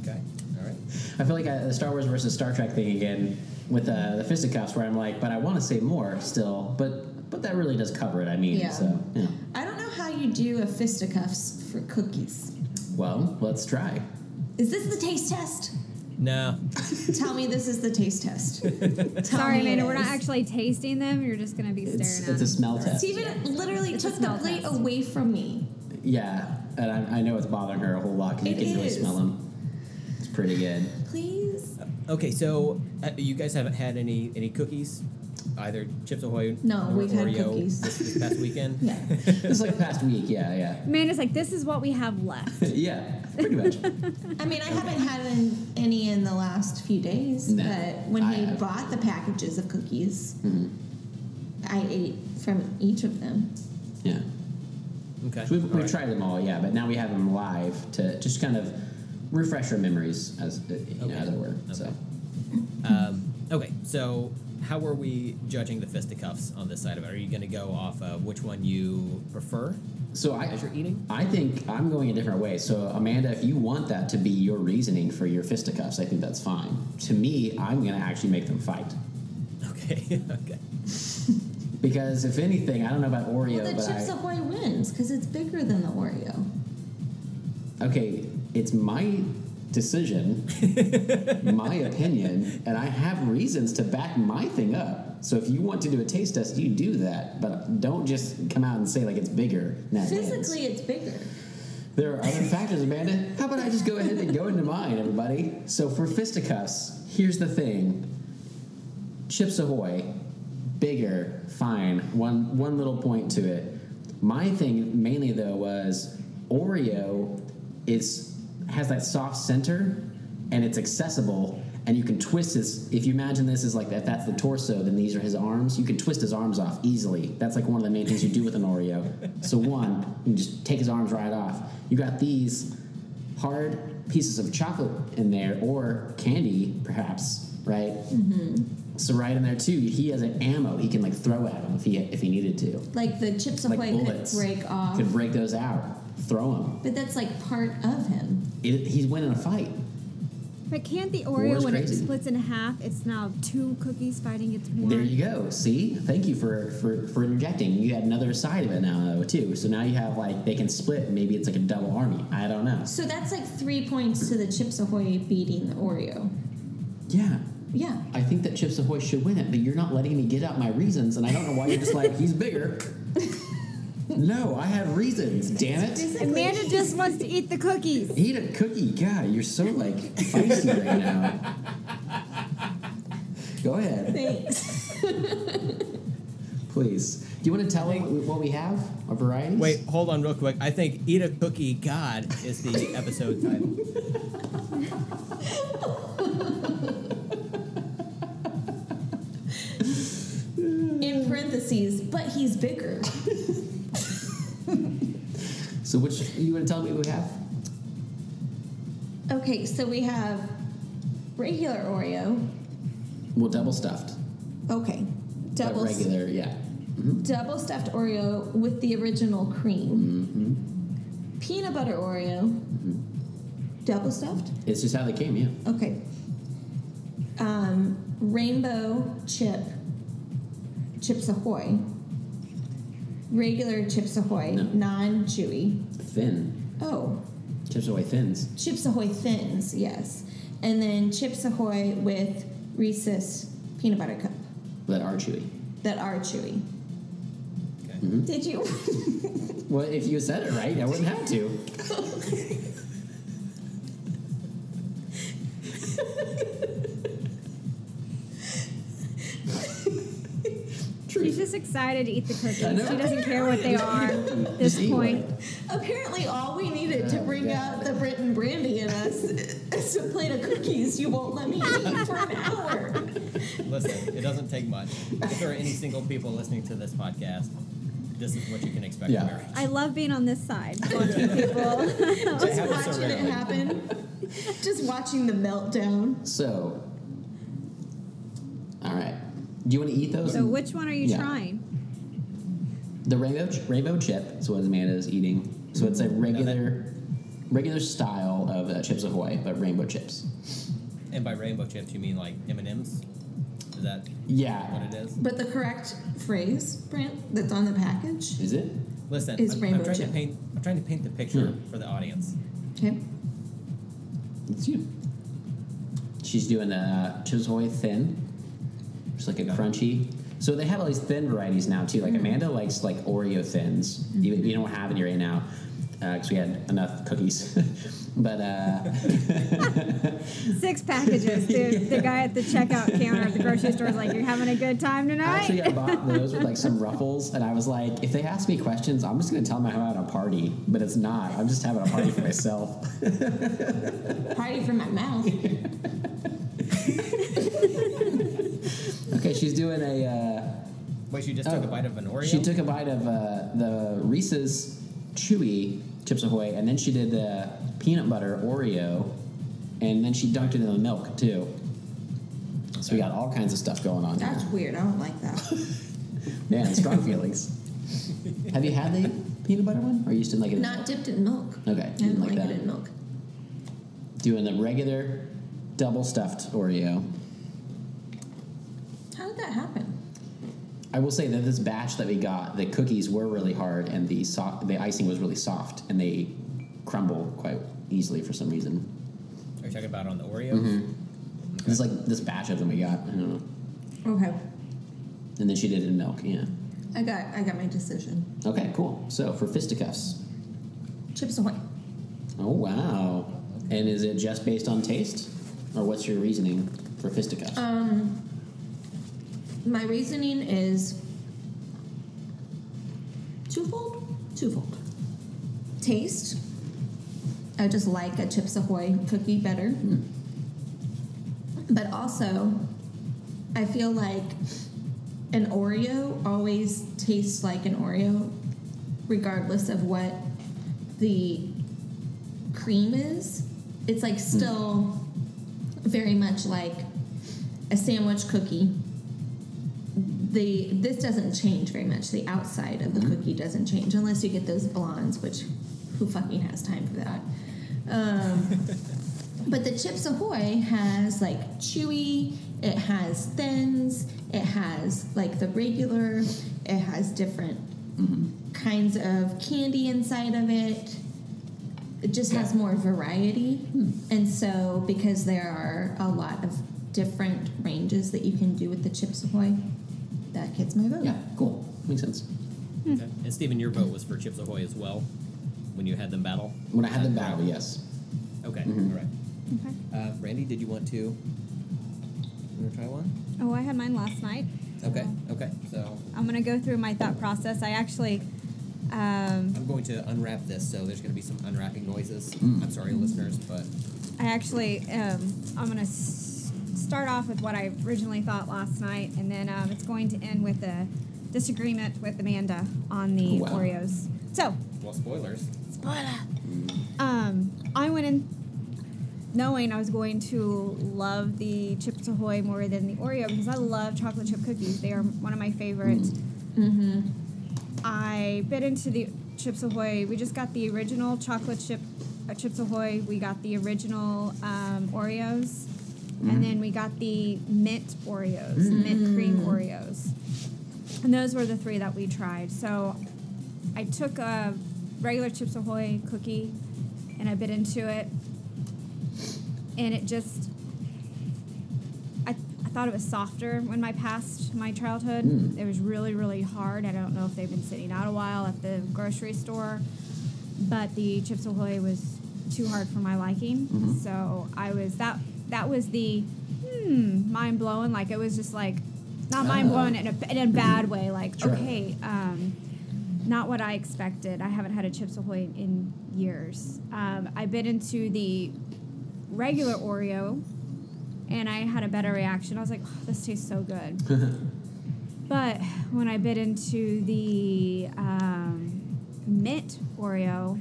Okay, all right. I feel like uh, the Star Wars versus Star Trek thing again with uh, the fisticuffs, where I'm like, but I want to say more still, but but that really does cover it. I mean, Yeah. so yeah. I don't know how you do a fisticuffs for cookies. Well, let's try. Is this the taste test? No, Tell me this is the taste test. Tell Sorry, me Amanda, we're not actually tasting them. You're just gonna be staring It's, at it's a smell test. Steven literally It's took the plate test. away from me. Yeah, and I, I know it's bothering her a whole lot because you It can really smell them. It's pretty good. Please? Okay, so uh, you guys haven't had any any cookies, either Chips Ahoy No, or we've had Oreo cookies. This, this past weekend. Yeah. It's like past week. Yeah, yeah, Man, Amanda's like, this is what we have left. yeah. Pretty much. I mean, I haven't had an- any in the last few days, No, but when I he have. bought the packages of cookies, Mhm. I ate from each of them. Yeah. Okay. So we've, we've right. tried them all, yeah, but now we have them live to just kind of refresh our memories, as uh, you know, Okay. as it were. So Um, okay, so how are we judging the fisticuffs on this side of it? Are you going to go off of which one you prefer So I, as you're eating? I think I'm going a different way. So Amanda, if you want that to be your reasoning for your fisticuffs, I think that's fine. To me, I'm going to actually make them fight Okay. okay. because if anything, I don't know about Oreo, well, the but Chips I, Ahoy wins because it's bigger than the Oreo. okay, it's my decision, my opinion, and I have reasons to back my thing up. So if you want to do a taste test, you do that, but don't just come out and say like it's bigger. Physically, it's bigger. There are other factors, Amanda. How about I just go ahead and go into mine, everybody? So for fisticuffs, here's the thing. Chips Ahoy, bigger, fine. One one little point to it. My thing mainly though was Oreo is has that soft center and it's accessible and you can twist his if you imagine this is like that that's the torso then these are his arms you can twist his arms off easily. That's like one of the main things you do with an oreo. So one you can just take his arms right off. You got these hard pieces of chocolate in there or candy perhaps right? Mm-hmm. So right in there too he has an ammo he can like throw at him if he if he needed to. Like the Chips like Ahoy could break off. could break those out throw them But that's like part of him. It, he's winning a fight But can't the Oreo, is when it splits in half, it's now two cookies fighting its one? There you go. See, thank you for, for for interjecting. You had another side of it now though too. So now you have like they can split. Maybe it's like a double army. I don't know. So that's like three points to the Chips Ahoy beating the Oreo. Yeah, Yeah. I think that Chips Ahoy should win it, but you're not letting me get out my reasons, and I don't know why you're just like he's bigger. No, I have reasons. Damn it! Amanda just wants to eat the cookies. Eat a cookie. God, you're so like feisty right now. Go ahead, Thanks. please. Do you want to tell them what we- have? Our varieties? Wait, hold on real quick. I think Eat a Cookie God is the episode title. In parentheses, but he's bigger. So which you want to tell me we have? Okay, so we have regular Oreo. Well, double stuffed. Okay. But Double regular, yeah. double stuffed Oreo with the original cream. Mm-hmm. Peanut butter Oreo. Double stuffed? It's just how they came, yeah. Okay. Um, rainbow chip, Chips Ahoy. Regular Chips Ahoy, No. non chewy. Thin. Oh, Chips Ahoy thins. Chips Ahoy thins, yes. And then Chips Ahoy with Reese's peanut butter cup that are chewy. that are chewy. Okay. Mm-hmm. Did you? Well, if you said it right, I wouldn't have to. excited to eat the cookies. She doesn't care what they are at this point. Apparently, all we needed to bring God. out the Brit and Brandy in us is a plate of cookies you won't let me eat for an hour. Listen, it doesn't take much. If there are any single people listening to this podcast, this is what you can expect Yeah. from her. I love being on this side, watching people. Just watching it happen. Just watching the meltdown. So, all right. Do you want to eat those? so, which one are you Yeah. trying? the rainbow ch- rainbow chip is what Amanda is eating. So it's a regular regular style of uh, Chips Ahoy, but rainbow chips. And by rainbow chips, you mean like M and M's? Is that yeah what it is? But the correct phrase, Brent, that's on the package. Is it? Listen, Is I'm, I'm rainbow trying chip. to paint. I'm trying to paint the picture Hmm. for the audience. Okay. It's you. She's doing the uh, Chips Ahoy thin. Just like a crunchy. So they have all these thin varieties now too. Like mm-hmm. Amanda likes like Oreo thins. Mm-hmm. Even you don't have any right now because we had enough cookies. but uh, Six packages, dude. The guy at the checkout counter at the grocery store is like, "You're having a good time tonight." actually, I bought those with like some ruffles, and I was like, if they ask me questions, I'm just gonna tell them I'm having a party. But it's not. I'm just having a party for myself. Party for my mouth. okay, she's doing a. Uh, Wait, she just took a Oh. bite of an Oreo. She took a bite of uh, the Reese's Chewy Chips Ahoy, and then she did the peanut butter Oreo, and then she dunked it in the milk too. So we got all kinds of stuff going on. That's Here. weird. I don't like that. Man, strong feelings. Have you had the peanut butter one, or are you just didn't like it? in Not milk? dipped in milk. Okay, I you didn't like like that. it in milk. Doing the regular double stuffed Oreo. How did that happen? I will say that this batch that we got, the cookies were really hard, and the so- the icing was really soft, and they crumble quite easily for some reason. Are you talking about on the Oreos? Mm-hmm. It's like this batch of them we got. I don't know. Okay. And then she did it in milk. Yeah. I got I got my decision. Okay, cool. So for fisticuffs. Chips Ahoy. Oh wow. And is it just based on taste, or what's your reasoning for fisticuffs? Um, My reasoning is twofold. Twofold. Taste. I just like a Chips Ahoy cookie better. Hmm. But also, I feel like an Oreo always tastes like an Oreo, regardless of what the cream is. It's like hmm. still very much like a sandwich cookie. The this doesn't change very much. The outside of the mm-hmm. cookie doesn't change unless you get those blondes, which who fucking has time for that? Um, but the Chips Ahoy has like chewy, it has thins, it has like the regular, it has different mm-hmm. kinds of candy inside of it. It just has more variety. Hmm. And so, because there are a lot of different ranges that you can do with the Chips Ahoy, that gets my vote. Yeah, cool. Makes sense. Okay. And Stephen, your vote was for Chips Ahoy as well when you had them battle. When I had them battle, yes. Okay. Mhm. All right. Okay. Uh, Brandy, did you want to? You want to try one? Oh, I had mine last night. Okay. so Okay. So I'm gonna go through my thought process. I actually, um, I'm going to unwrap this, so there's going to be some unwrapping noises. Mm. I'm sorry, listeners, but I actually, um, I'm gonna s- start off with what I originally thought last night, and then um, it's going to end with a disagreement with Amanda on the Wow. Oreos. So, well, spoilers. spoiler. Um, I went in knowing I was going to love the Chips Ahoy more than the Oreo because I love chocolate chip cookies. They are one of my favorites. Mm-hmm. I bit into the Chips Ahoy. We just got the original chocolate chip uh, Chips Ahoy. We got the original um, Oreos, and then we got the mint Oreos, mint cream Oreos, and those were the three that we tried. So I took a regular Chips Ahoy cookie, and I bit into it, and it just. I, I thought it was softer when my past my childhood. Mm. It was really really hard. I don't know if they've been sitting out a while at the grocery store, but the Chips Ahoy was too hard for my liking. Mhm. So I was that that was the hmm, mind blowing. Like it was just like not mind blowing in a, in a bad way. Like Sure. okay, um, not what I expected. I haven't had a Chips Ahoy in years. Um, I bit into the regular Oreo, and I had a better reaction. I was like, oh, this tastes so good. But when I bit into the um, mint Oreo,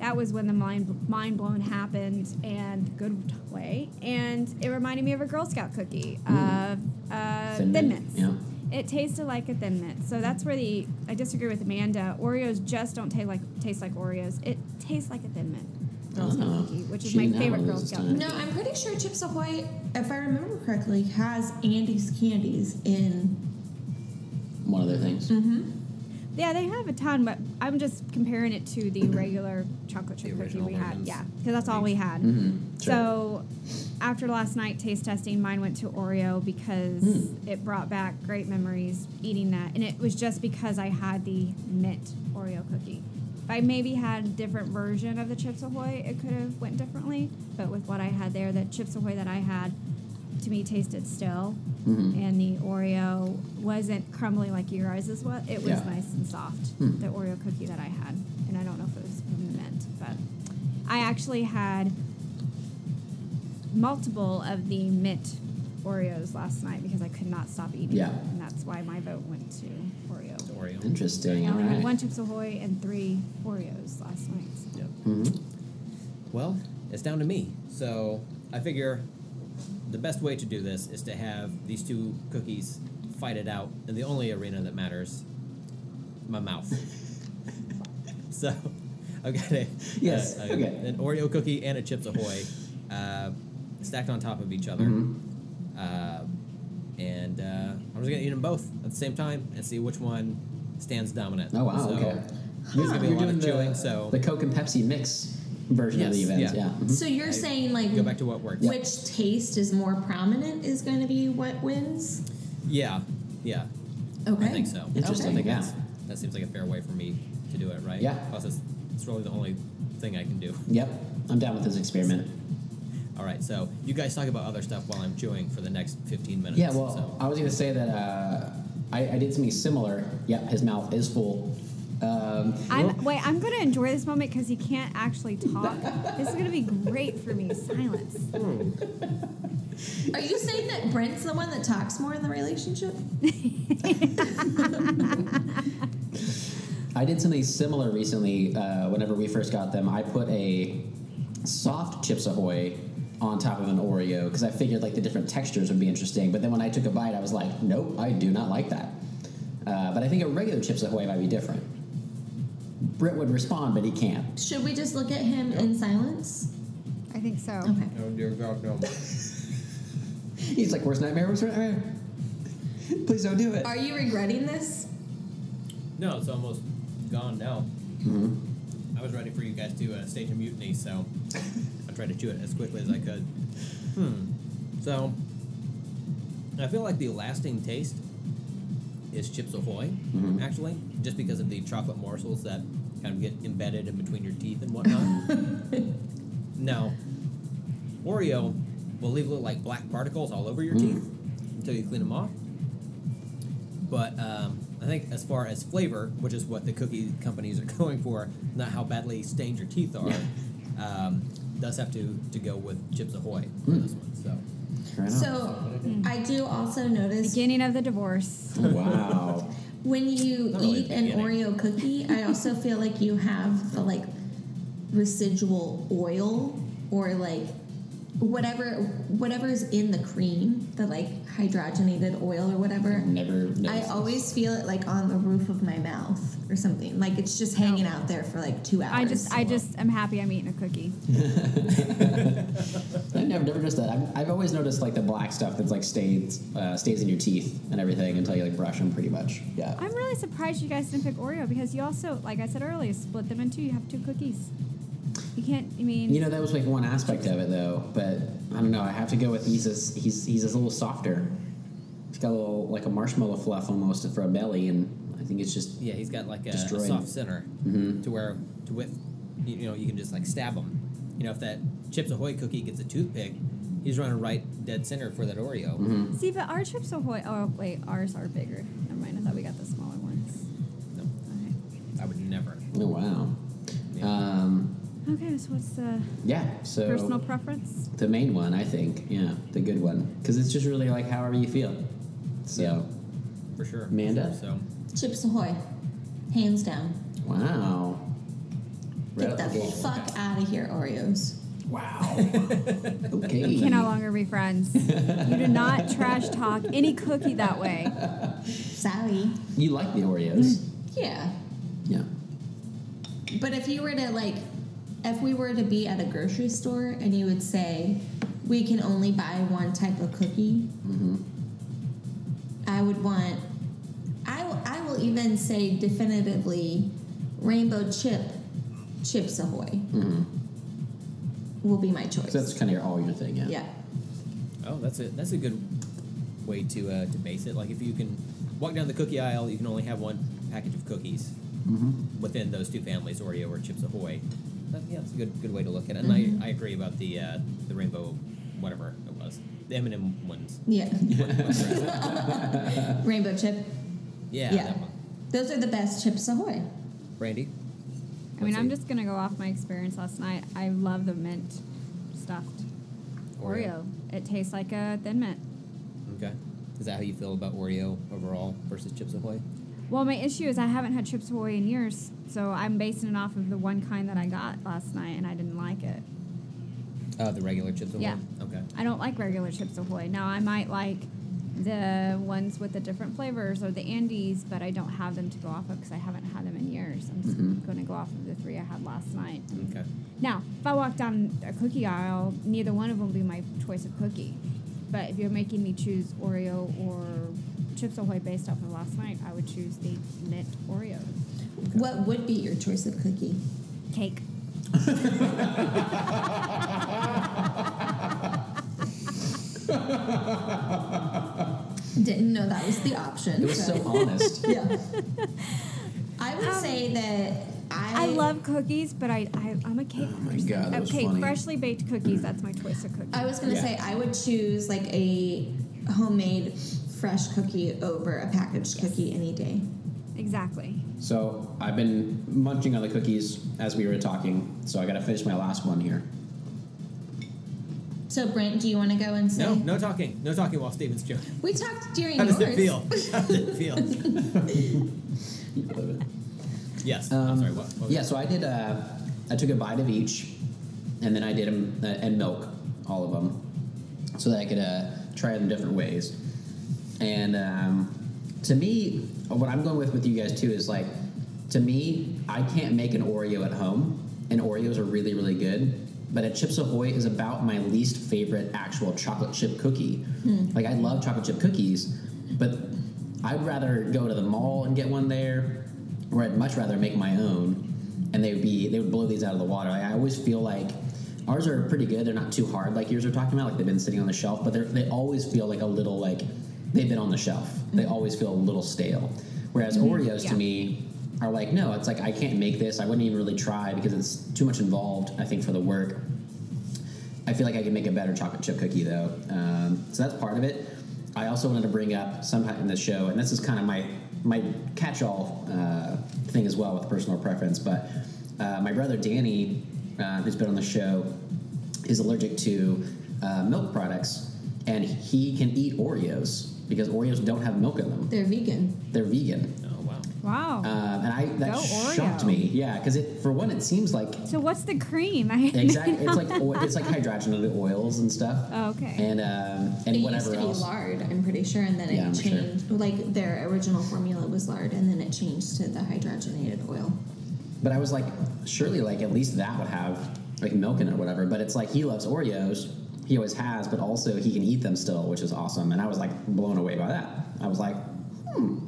that was when the mind mind blown happened, and good way. And it reminded me of a Girl Scout cookie, uh, uh, Thin Thin, Mint, Mints. yeah. It tasted like a Thin Mint, so that's where the I disagree with Amanda. Oreos just don't taste like taste like Oreos. It tastes like a Thin Mint Girl Scout Ah, cookie, which is she my favorite Girl Scout. cookie. No, I'm pretty sure Chips Ahoy, if I remember correctly, has Andes candies in. One of their things. Mm-hmm. Yeah, they have a ton, but I'm just comparing it to the regular chocolate chip The cookie we had. versions. Yeah, because that's all we had. Mhm, sure. So after last night taste testing, mine went to Oreo because Hmm. it brought back great memories eating that, and it was just because I had the mint Oreo cookie. If I maybe had a different version of the Chips Ahoy, it could have went differently. But with what I had there, the Chips Ahoy that I had, to me tasted still, Mhm. and the Oreo wasn't crumbly like your guys' was. It was Yeah. nice and soft. Hmm. The Oreo cookie that I had, and I don't know if it was from mint, but I actually had multiple of the mint Oreos last night because I could not stop eating. Yeah. and that's why my vote went to Oreo. The Oreo. Interesting. I All only had one Chips Ahoy and three Oreos last night. Yep. Mhm. Well, it's down to me. So I figure the best way to do this is to have these two cookies fight it out in the only arena that matters my mouth. so I've got a, Yes, a- a- okay. an Oreo cookie and a Chips Ahoy uh, stacked on top of each other. Mhm. Uh, and uh, I'm just going to eat them both at the same time and see which one stands dominant. Oh wow. So, okay. There's going to be a lot of chewing, the, so the Coke and Pepsi mix version of the Yes, event. yeah. Yeah. Mhm. So you're I saying like go back to what works. which taste is more prominent is going to be what wins? Yeah, yeah. Okay. I think so. Interesting, I think yeah. that seems like a fair way for me to do it, right? Yeah. Plus, it's, it's really the only thing I can do. Yep. I'm down with this experiment. All right, so you guys talk about other stuff while I'm chewing for the next 15 minutes. Yeah, well, so. I was going to say that uh, I, I did something similar. Yep, his mouth is full. Um, I'm, wait, I'm going to enjoy this moment because he can't actually talk. this is going to be great for me. Silence. Are you saying that Brent's the one that talks more in the relationship? I did something similar recently. Uh, whenever we first got them, I put a soft Chips Ahoy on top of an Oreo because I figured like the different textures would be interesting. But then when I took a bite, I was like, nope, I do not like that. Uh, but I think a regular Chips Ahoy might be different. Britt would respond, but he can't. Should we just look at him in silence? I think so. Okay. Oh dear God, no. He's like, worst nightmare, worst nightmare. Please don't do it. Are you regretting this? No, it's almost gone now. Mhm. I was ready for you guys to uh, stage a mutiny, so I tried to chew it as quickly as I could. Hmm. So, I feel like the lasting taste is Chips Ahoy, Mhm. actually, just because of the chocolate morsels that kind of get embedded in between your teeth and whatnot. now, Oreo will leave little like black particles all over your Mm. teeth until you clean them off. But um, I think as far as flavor, which is what the cookie companies are going for, not how badly stained your teeth are, um, does have to, to go with Chips Ahoy for Mm. this one. So Fair enough. So I do also notice Beginning of the divorce. wow. when you Not really eat an beginning. Oreo cookie, I also feel like you have the like residual oil or like whatever whatever's in the cream, the like hydrogenated oil or whatever. Never. I noticed always feel it like on the roof of my mouth or something. Like it's just hanging out there for like two hours. I just, I just am happy I'm eating a cookie. I never, never noticed that. I've, I've always noticed like the black stuff that's like stays uh, stays in your teeth and everything until you like brush them, pretty much. Yeah. I'm really surprised you guys didn't pick Oreo because you also, like I said earlier, split them in two. You have two cookies. You can't. I mean, You know that was like one aspect of it though, but I don't know. I have to go with he's a, he's he's a little softer. He's got a little like a marshmallow fluff almost for a belly, and I think it's just yeah, he's got like a, a soft center Mhm. to where to with you, you know you can just like stab him. You know if that Chips Ahoy cookie gets a toothpick, he's running right dead center for that Oreo. mhm. see, but our Chips Ahoy. Oh wait, ours are bigger. Never mind. I thought we got the smaller ones. No, Okay. I would never. Oh wow. Yeah. Um, Okay. So what's the yeah. So personal preference? the main one, I think. Yeah, the good one, because it's just really like however you feel. So Yeah. for sure. for Amanda? sure, So Chips Ahoy, hands down. wow. Get out the the gate. fuck out of here, Oreos. Wow. Okay. We okay. can no longer be friends. you do not trash talk any cookie that way. Sorry. You like the Oreos? Yeah. Yeah. But if you were to like, if we were to be at a grocery store and you would say, we can only buy one type of cookie, Mm-hmm. I would want, I, will- I will even say definitively, rainbow chip, Chips Ahoy Mm-hmm. will be my choice. So that's kind of your all your thing, yeah. yeah. Oh, that's a that's a good way to uh, to base it. Like if you can walk down the cookie aisle, you can only have one package of cookies Mm-hmm. within those two families, Oreo or Chips Ahoy. That, yeah, that's a good good way to look at it. And Mhm. I, I agree about the uh, the rainbow, whatever it was, the M and M ones. Yeah. What- what's that? rainbow chip. yeah, Yeah. that one. Those are the best Chips Ahoy. Brandy. I mean, Let's I'm just gonna go off my experience last night. I love the mint stuffed Oreo. It tastes like a thin mint. Okay. Is that how you feel about Oreo overall versus Chips Ahoy? Well, my issue is I haven't had Chips Ahoy in years, so I'm basing it off of the one kind that I got last night, and I didn't like it. Uh, the regular Chips Ahoy. Yeah. Okay. I don't like regular Chips Ahoy. Now I might like the ones with the different flavors or the Andes, but I don't have them to go off of because I haven't had them in years. I'm just Mhm. going to go off of the three I had last night. Okay. Now, if I walk down a cookie aisle, neither one of them will be my choice of cookie. But if you're making me choose Oreo or Chips Ahoy based off of last night, I would choose the mint Oreos. What would be your choice of cookie? Cake. Didn't know that was the option. It was so but- honest. yeah. I would Um, say that I, I love cookies, but I, I I'm a cake Oh my person. God, that was okay, funny. freshly baked cookies. That's my choice of cookies. I was gonna Yeah. say I would choose like a homemade fresh cookie over a packaged cookie any day. exactly. So I've been munching on the cookies as we were talking, so I got to finish my last one here. So Brent, do you want to go and say? No, no talking. No talking while Steven's joking. We talked during How does yours. it feel? How does it feel? yes. I'm Um, sorry. What? what Yeah, so I did. Uh, I took a bite of each, and then I did them uh, and milk all of them, so that I could uh, try them different ways. And um, to me, what I'm going with with you guys too is like, to me, I can't make an Oreo at home, and Oreos are really really good. But a Chips Ahoy is about my least favorite actual chocolate chip cookie. Like I love chocolate chip cookies, but I'd rather go to the mall and get one there, or I'd much rather make my own. And they would be they would blow these out of the water. Like, I always feel like ours are pretty good. They're not too hard like yours are talking about. Like they've been sitting on the shelf, but they they always feel like a little like they've been on the shelf. They always feel a little stale. Whereas Oreos Yeah. to me are like no, it's like I can't make this. I wouldn't even really try because it's too much involved. I think for the work. I feel like I can make a better chocolate chip cookie though. Um, so that's part of it. I also wanted to bring up sometime in the show, and this is kind of my my catch-all uh, thing as well with personal preference. But uh, my brother Danny, uh, who's been on the show, is allergic to uh, milk products, and he can eat Oreos because Oreos don't have milk in them. They're vegan. They're vegan, Oh wow. Wow. um, and I that Go shocked Oreo. me. Yeah, because it for one, it seems like so what's the cream? I exactly it's like oil, it's like hydrogenated oils and stuff. Oh, okay. And um, and it whatever used to else. be lard, I'm pretty sure, and then it Yeah, I'm sure. changed. Like their original formula was lard, and then it changed to the hydrogenated oil. But I was like, surely like at least that would have like milk in it or whatever. But it's like he loves Oreos. He always has, but also he can eat them still, which is awesome. And I was like blown away by that. I was like, hmm.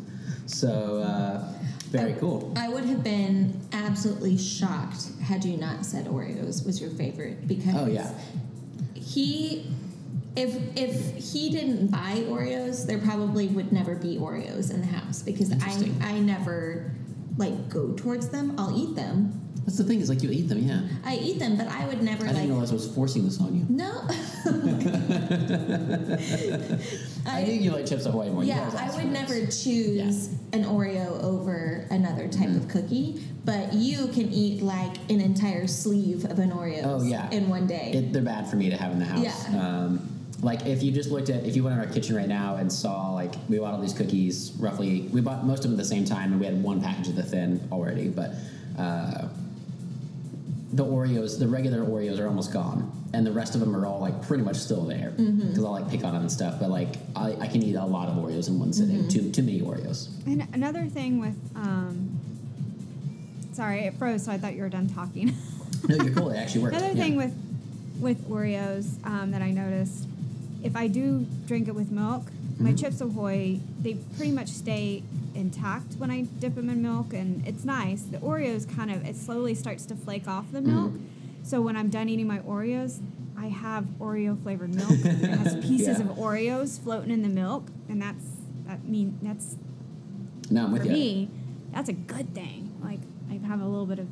So uh, very I- cool. I would have been absolutely shocked had you not said Oreos was your favorite because Oh yeah. he if if he didn't buy Oreos, there probably would never be Oreos in the house because I I never like go towards them. I'll eat them. That's the thing is like you eat them, yeah. I eat them, but I would never I didn't realize I was forcing this on you. no. I, think you like Chips Ahoy more. Yeah, I would never choose an Oreo over another type Mm-hmm. of cookie, but you can eat like an entire sleeve of an Oreo Oh, yeah. in one day. It, they're bad for me to have in the house. Yeah. Um, like if you just looked at if you went in our kitchen right now and saw like we bought all these cookies roughly we bought most of them at the same time and we had one package of the thin already but uh, the Oreos the regular Oreos are almost gone and the rest of them are all like pretty much still there because Mm-hmm. I'll like pick on them and stuff but like I, I can eat a lot of Oreos in one sitting Mm-hmm. too too many Oreos And another thing with um, sorry, it froze, so I thought you were done talking. no you're cool it actually worked Another yeah. thing with with Oreos um, that I noticed, if I do drink it with milk, my Mhm. Chips Ahoy they pretty much stay intact when I dip them in milk, and it's nice. The Oreos kind of it slowly starts to flake off the milk, Mhm. so when I'm done eating my Oreos. I have Oreo flavored milk. It has pieces Yeah. of Oreos floating in the milk, and that's that mean that's no I'm with for you me, that's a good thing. Like I have a little bit of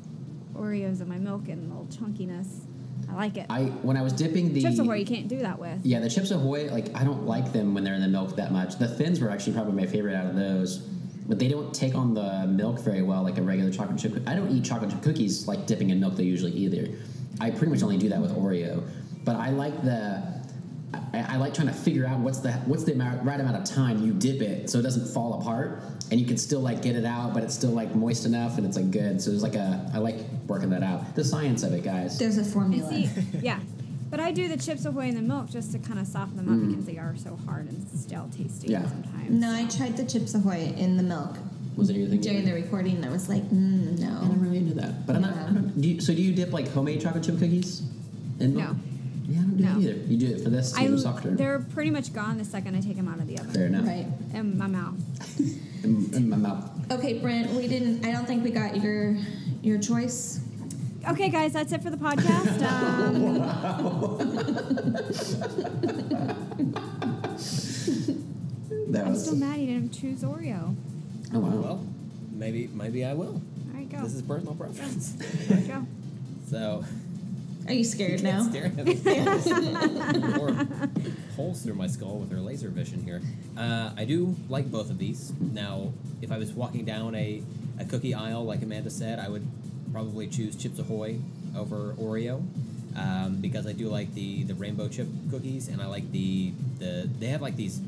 Oreos in my milk and a little chunkiness. I like it. I when I was dipping the Chips Ahoy, you can't do that with. Yeah, the Chips Ahoy, like I don't like them when they're in the milk that much. The thins were actually probably my favorite out of those, but they don't take on the milk very well like a regular chocolate chip. I don't eat chocolate chip cookies like dipping in milk they usually either. I pretty much only do that with Oreo, but I like the. I, I like trying to figure out what's the what's the amount, right amount of time you dip it so it doesn't fall apart and you can still like get it out but it's still like moist enough and it's like good so there's like a I like working that out the science of it guys There's a formula. see, yeah. But I do the Chips Ahoy in the milk just to kind of soften them up Mm. because they are so hard and stale tasting Yeah. sometimes. no, I tried the Chips Ahoy in the milk was there anything during the recording. and I was like, mm, no. And I never no. really into that. But I'm not. I don't, do you, so do you dip like homemade chocolate chip cookies? In milk? No. Yeah, I don't do No. that either. You do it for this. I, I, softer. they're pretty much gone the second I take them out of the oven. Fair enough. Right. In my mouth. In, in my mouth. Okay, Brent, we didn't. I don't think we got your your choice. Okay, guys, that's it for the podcast. Um, That I'm was. still mad you didn't choose Oreo. Oh wow. Well, maybe maybe I will. All There you go. This is personal preference. there you go. So Are you scared now? staring at me. More holes through my skull with her laser vision here. Uh, I do like both of these. Now, if I was walking down a, a cookie aisle, like Amanda said, I would probably choose Chips Ahoy over Oreo. Um, because I do like the, the rainbow chip cookies, and I like the the they have like these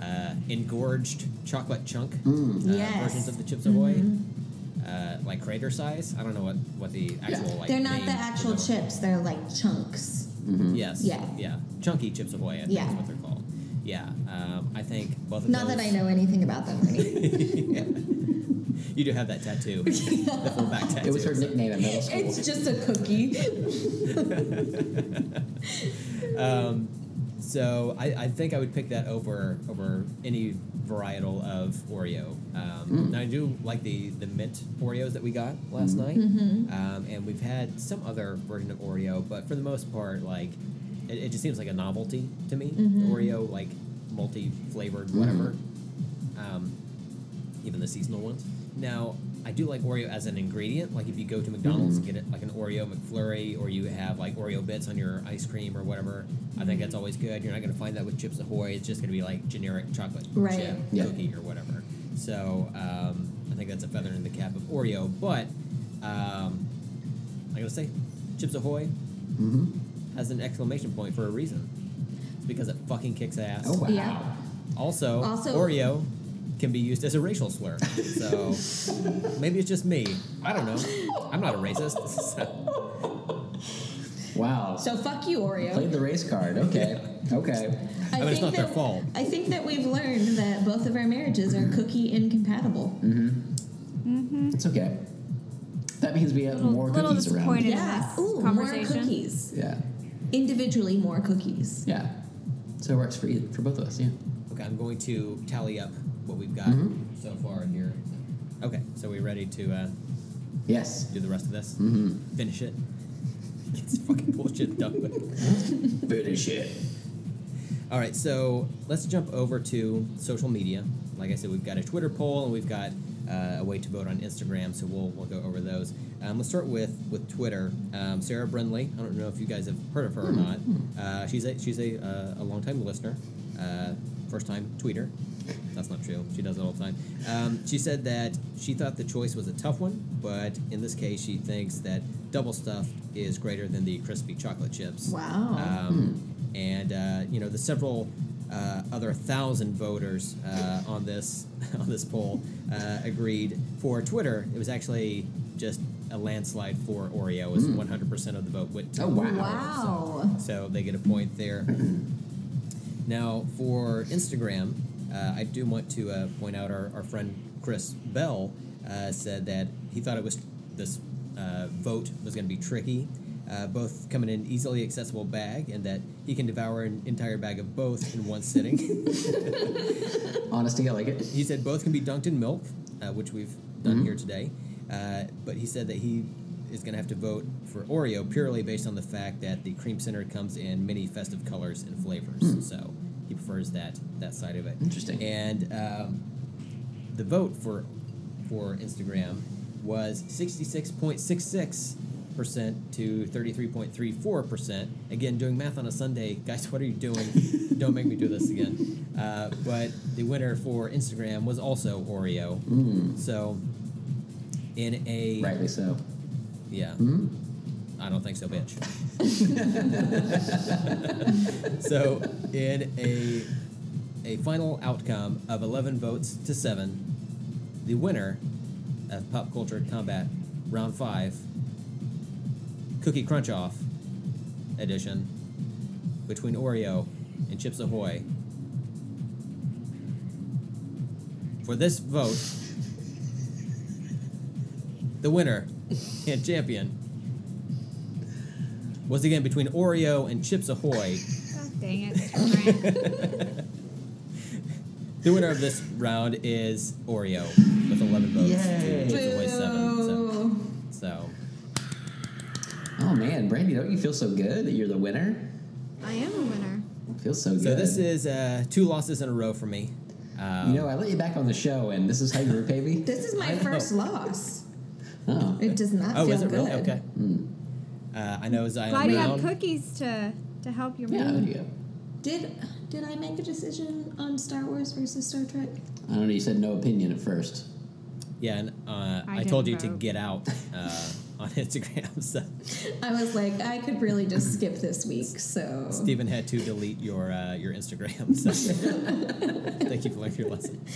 uh, engorged chocolate chunk Mm. uh, Yes. versions of the Chips Ahoy, uh, like crater size. I don't know what, what the actual like. They're not the actual those- chips. They're like chunks. Yes. Yeah. Yeah. Chunky Chips Ahoy, I think Yeah. is what they're called. Yeah. Um, I think both of them. Not those. that I know anything about them. or anything. Yeah. You do have that tattoo, the full back tattoo. It was her so- nickname at middle school. it's just a cookie. Um, so I, I think I would pick that over over any varietal of Oreo. Um, Now I do like the the mint Oreos that we got last night, um, and we've had some other version of Oreo, but for the most part, like it, it just seems like a novelty to me. Oreo like multi flavored whatever. Um, even the seasonal ones. Now, I do like Oreo as an ingredient. Like if you go to McDonald's and get it like an Oreo McFlurry, or you have like Oreo bits on your ice cream or whatever, I think that's always good. You're not going to find that with Chips Ahoy. It's just going to be like generic chocolate Right. chip Yeah. cookie or whatever. So um, I think that's a feather in the cap of Oreo. But um, I gotta say, Chips Ahoy hmm has an exclamation point for a reason. It's because it fucking kicks ass. Oh wow. Yeah. Also, Also- Oreo can be used as a racial slur. So maybe it's just me. I don't know. I'm not a racist. So. Wow. So fuck you, Oreo. Played the race card. Okay. Okay. I, I mean, it's think not their that, fault. I think that we've learned that both of our marriages are cookie incompatible. Mm-hmm. Mm-hmm. It's okay. That means we have Little- more little cookies around. disappointed. in Yeah. this Ooh, more cookies. Yeah. Individually, more cookies. Yeah. So it works for you, for both of us. Yeah. Okay, I'm going to tally up what we've got Mhm. so far here. Okay, so we ready to uh, Yes. do the rest of this? Mm-hmm. Finish it. Get this fucking bullshit done with. Finish it. All right, so let's jump over to social media. Like I said, we've got a Twitter poll and we've got uh, a way to vote on Instagram, so we'll, we'll go over those. Um, let's start with with Twitter. Um, Sarah Brindley. I don't know if you guys have heard of her or not. Uh, she's a she's a uh, a longtime listener, uh, first time tweeter. That's not true. She does it all the time. Um, she said that she thought the choice was a tough one, but in this case, she thinks that double stuffed is greater than the crispy chocolate chips. Wow. Um, And uh, you know the several uh, other thousand voters uh, on this on this poll uh, agreed for Twitter. It was actually just a landslide for Oreo. It was Mm. 100% of the vote went to Oh, wow. Wow. so they get a point there. now, for Instagram, uh, I do want to uh, point out our, our friend Chris Bell uh, said that he thought it was this uh, vote was going to be tricky. Uh, both come in an easily accessible bag, and that he can devour an entire bag of both in one sitting. Honesty, I like it. He said both can be dunked in milk, uh, which we've done Mhm. here today. Uh, but he said that he is going to have to vote for Oreo purely based on the fact that the cream center comes in many festive colors and flavors. Hmm. So he prefers that that side of it. Interesting. And um, the vote for for Instagram was sixty six point six six percent to thirty three point three four percent. Again, doing math on a Sunday, guys. What are you doing? Don't make me do this again. Uh, but the winner for Instagram was also Oreo. Mm. So, in a Rightly so. yeah, Mm. I don't think so, bitch. so, in a a final outcome of 11 votes to 7, the winner of Pop Culture Combat Round 5 Cookie Crunch Off edition between Oreo and Chips Ahoy. For this vote, the winner and champion was again between Oreo and Chips Ahoy. God dang it, The winner of this round is Oreo with 11 votes Yay. to Chips Ahoy 7. So, so Oh man, Brandy, don't you feel so good that you're the winner? I am a winner. Feels so good. So this is uh, two losses in a row for me. Um, You know, I let you back on the show, and this is how you repay me. This is my I know. first loss. Oh. It does not Oh, feel is it good. really? Okay. Uh, I know Zion Glad you have cookies to to help your Yeah, mood. you go. Did did I make a decision on Star Wars versus Star Trek? I don't know. You said no opinion at first. Yeah, and uh, I, I told you didn't to get out uh, on Instagram. So I was like, I could really just skip this week. So Stephen had to delete your uh, your Instagram. So thank you for learning your lesson.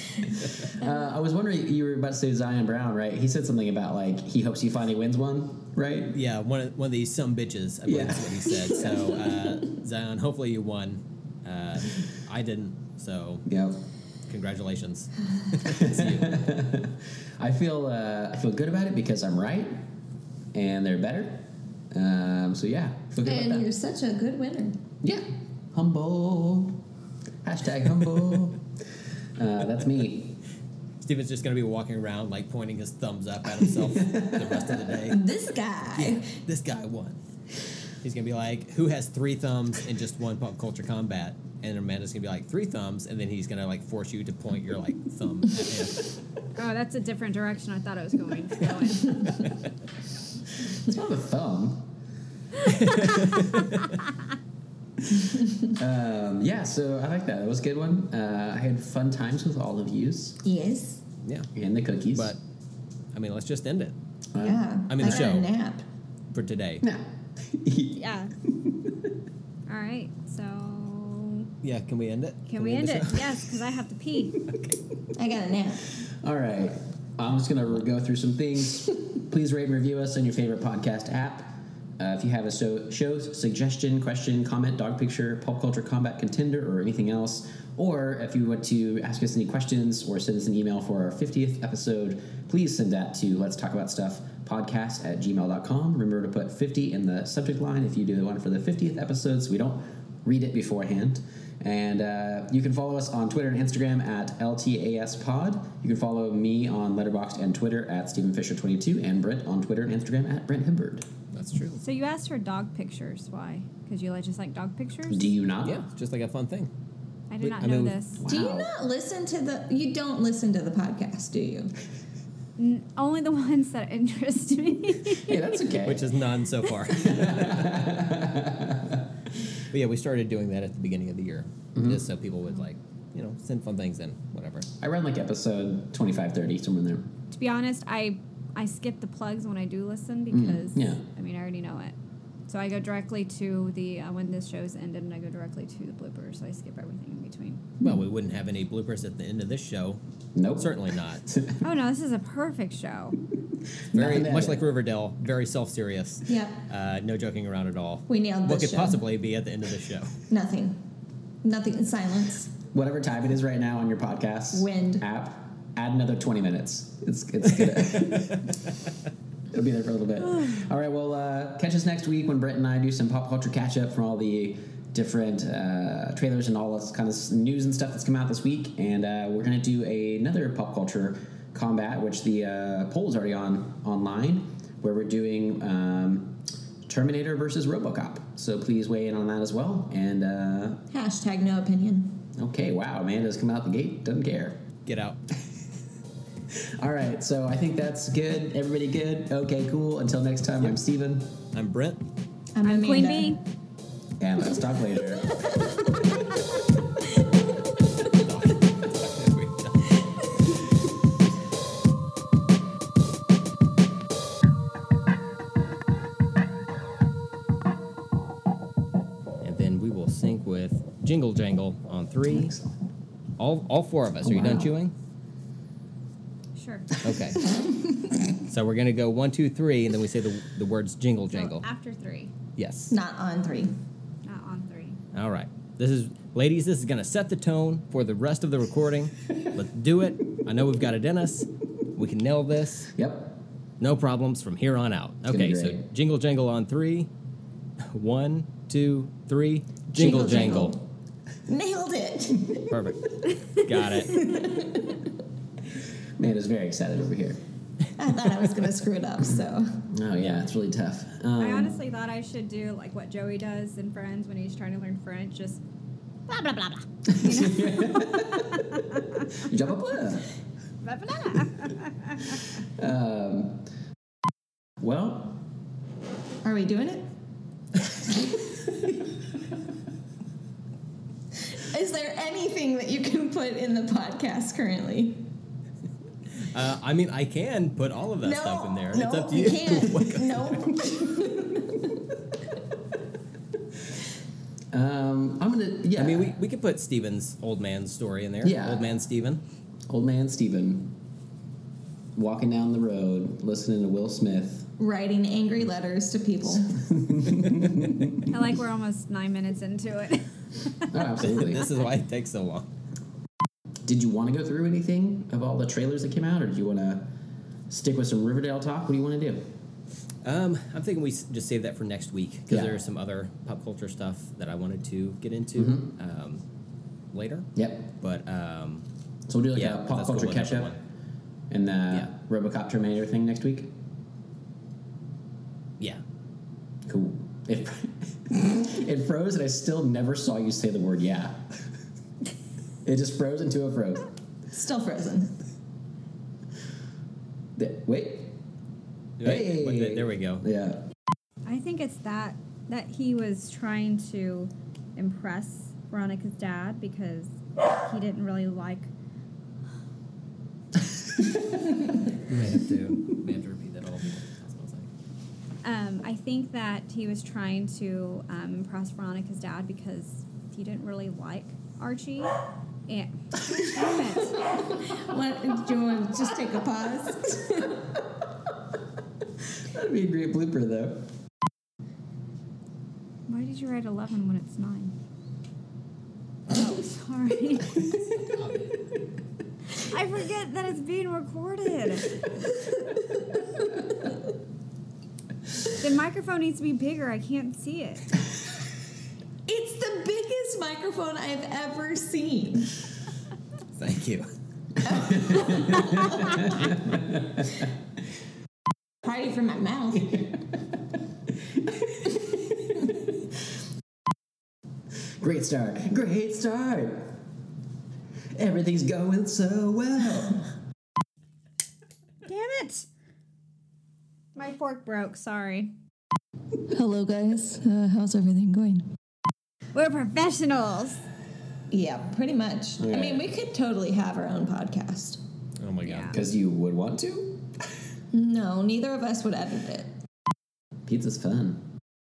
Uh, I was wondering, you were about to say Zion Brown, right? He said something about like he hopes he finally wins one, right? Yeah, one of, one of these some bitches. I believe Yeah. is what he said. So uh, Zion, hopefully you won. Uh, I didn't. So Yep. congratulations. It's you. I feel uh, I feel good about it because I'm right, and they're better. Um, so yeah, feel good and about you're that. such a good winner. Yeah, humble. Hashtag humble. uh, that's me. Steven's just gonna be walking around like pointing his thumbs up at himself the rest of the day. This guy. Yeah, this guy won. He's gonna be like, who has three thumbs in just one pop culture combat? And Amanda's gonna be like, three thumbs, and then he's gonna like force you to point your like thumb at him. Oh, that's a different direction I thought I was going to go in. It's not a thumb. um, yeah, so I like that. That was a good one. Uh, I had fun times with all of yous Yes. Yeah, and the cookies. but I mean, let's just end it Uh, yeah. I mean, the show. A nap. for today. No. Yeah. All right. So Yeah, can we end it? can we end the it? Yes, because I have to pee. I got a nap. All right. I'm just going to go through some things. Please rate and review us on your favorite podcast app. Uh, if you have a show, show suggestion, question, comment, dog picture, pop culture combat contender, or anything else, or if you want to ask us any questions or send us an email for our 50th episode, please send that to let's talk about stuff podcast at gmail.com. Remember to put 50 in the subject line if you do the one for the 50th episode so we don't read it beforehand. And uh, you can follow us on Twitter and Instagram at LTASPod. You can follow me on Letterboxd and Twitter at Stephen Fisher22 and Brent on Twitter and Instagram at Brent Hibbard. That's true. So you asked for dog pictures. Why? Because you like just like dog pictures? Do you not? Yeah, just like a fun thing. I did not I know mean, this. Do you not listen to the? You don't listen to the podcast, do you? N- only the ones that interest me. Hey, that's okay. Which is none so far. but yeah, we started doing that at the beginning of the year, mm-hmm. just so people would like, you know, send fun things in, whatever. I run like episode 25, 30, somewhere in there. to be honest, I I skip the plugs when I do listen mm-hmm. because yeah. I mean I already know it. So I go directly to the uh, when this show's ended, and I go directly to the bloopers. So I skip everything in between. Well, we wouldn't have any bloopers at the end of this show. Nope. Certainly not. Oh no, this is a perfect show. Very much like Riverdale, very self-serious. Yep. Uh, no joking around at all. We nailed What this could show. possibly be at the end of the show? Nothing. Nothing. in Silence. Whatever time it is right now on your podcast Wind. app, add another 20 minutes. It's, it's gonna. It'll be there for a little bit. all right, well, uh, catch us next week when Brent and I do some pop culture catch up from all the different uh, trailers and all this kind of news and stuff that's come out this week. And uh, we're going to do another pop culture combat, which the uh, poll is already on online, where we're doing um, Terminator versus Robocop. So please weigh in on that as well. And uh, Hashtag no opinion. okay, wow, Amanda's come out the gate, doesn't care. Get out. All right, so I think that's good. Everybody good? Okay, cool. Until next time, I'm Steven. I'm Brent. I'm, I'm Queen Amanda. Bee. And let's talk later. and then we will sync with Jingle Jangle on three. All, all four of us. Oh, Are you oh, done chewing? Sure. Okay. so we're gonna go one, two, three, and then we say the, the words Jingle Jangle. So after three, yes. Not on three. not on three. All right. This is, ladies, this is going to set the tone for the rest of the recording. Let's do it. I know we've got it in us. We can nail this. Yep. No problems from here on out. gonna Okay, so great. jingle jangle on three. One, two, three. Jingle, Jingle jangle. Nailed it. Perfect. got it. Amanda's very excited over here. I thought I was going to screw it up, so. Oh, yeah, it's really tough. Um, I honestly thought I should do like what Joey does in Friends when he's trying to learn French, just blah blah blah blah. You know? jump up. blah, blah, blah. Um, Well, Are we doing it? Is there anything that you can put in the podcast currently? Uh, I mean, I can put all of that stuff in there. No, it's up to you you. can't. no. um, I'm gonna. Yeah. I mean, we, we could put Steven's old man story in there. Yeah. Old man Steven. old man Steven walking down the road, listening to Will Smith. Writing angry letters to people. I like we're almost nine minutes into it. Oh, absolutely. this is why it takes so long. Did you want to go through anything of all the trailers that came out, or do you want to stick with some Riverdale talk? What do you want to do? Um, I'm thinking we just save that for next week because Yeah. there's some other pop culture stuff that I wanted to get into Mhm. um, later. Yep. But um, So we'll do like Yeah, a pop culture that catch up and the Yeah. RoboCop Terminator thing next week. yeah, Cool. It, it froze, and I still never saw you say the word "yeah." It just froze into a froze. Still frozen. Th- Wait. Right, Hey. but th- there we go. Yeah. I think it's that that he was trying to impress Veronica's dad because he didn't really like. We may have to, may have to repeat that all. I was like. Um, I think that he was trying to um, impress Veronica's dad because he didn't really like Archie. It. What, do you want to just take a pause? That'd be a great blooper, though. Why did you write 11 when it's 9? Oh, sorry. I forget that it's being recorded. the microphone needs to be bigger. I can't see it. It's the biggest microphone I've ever seen. Thank you. Party from my mouth. Great start. Great start. Everything's going so well. Damn it! My fork broke. Sorry. Hello, guys. Uh, how's everything going? We're professionals. Yeah, pretty much. I mean, we could totally have our own podcast. Oh my god. Because you would want to? No, neither of us would edit it. Pizza's fun.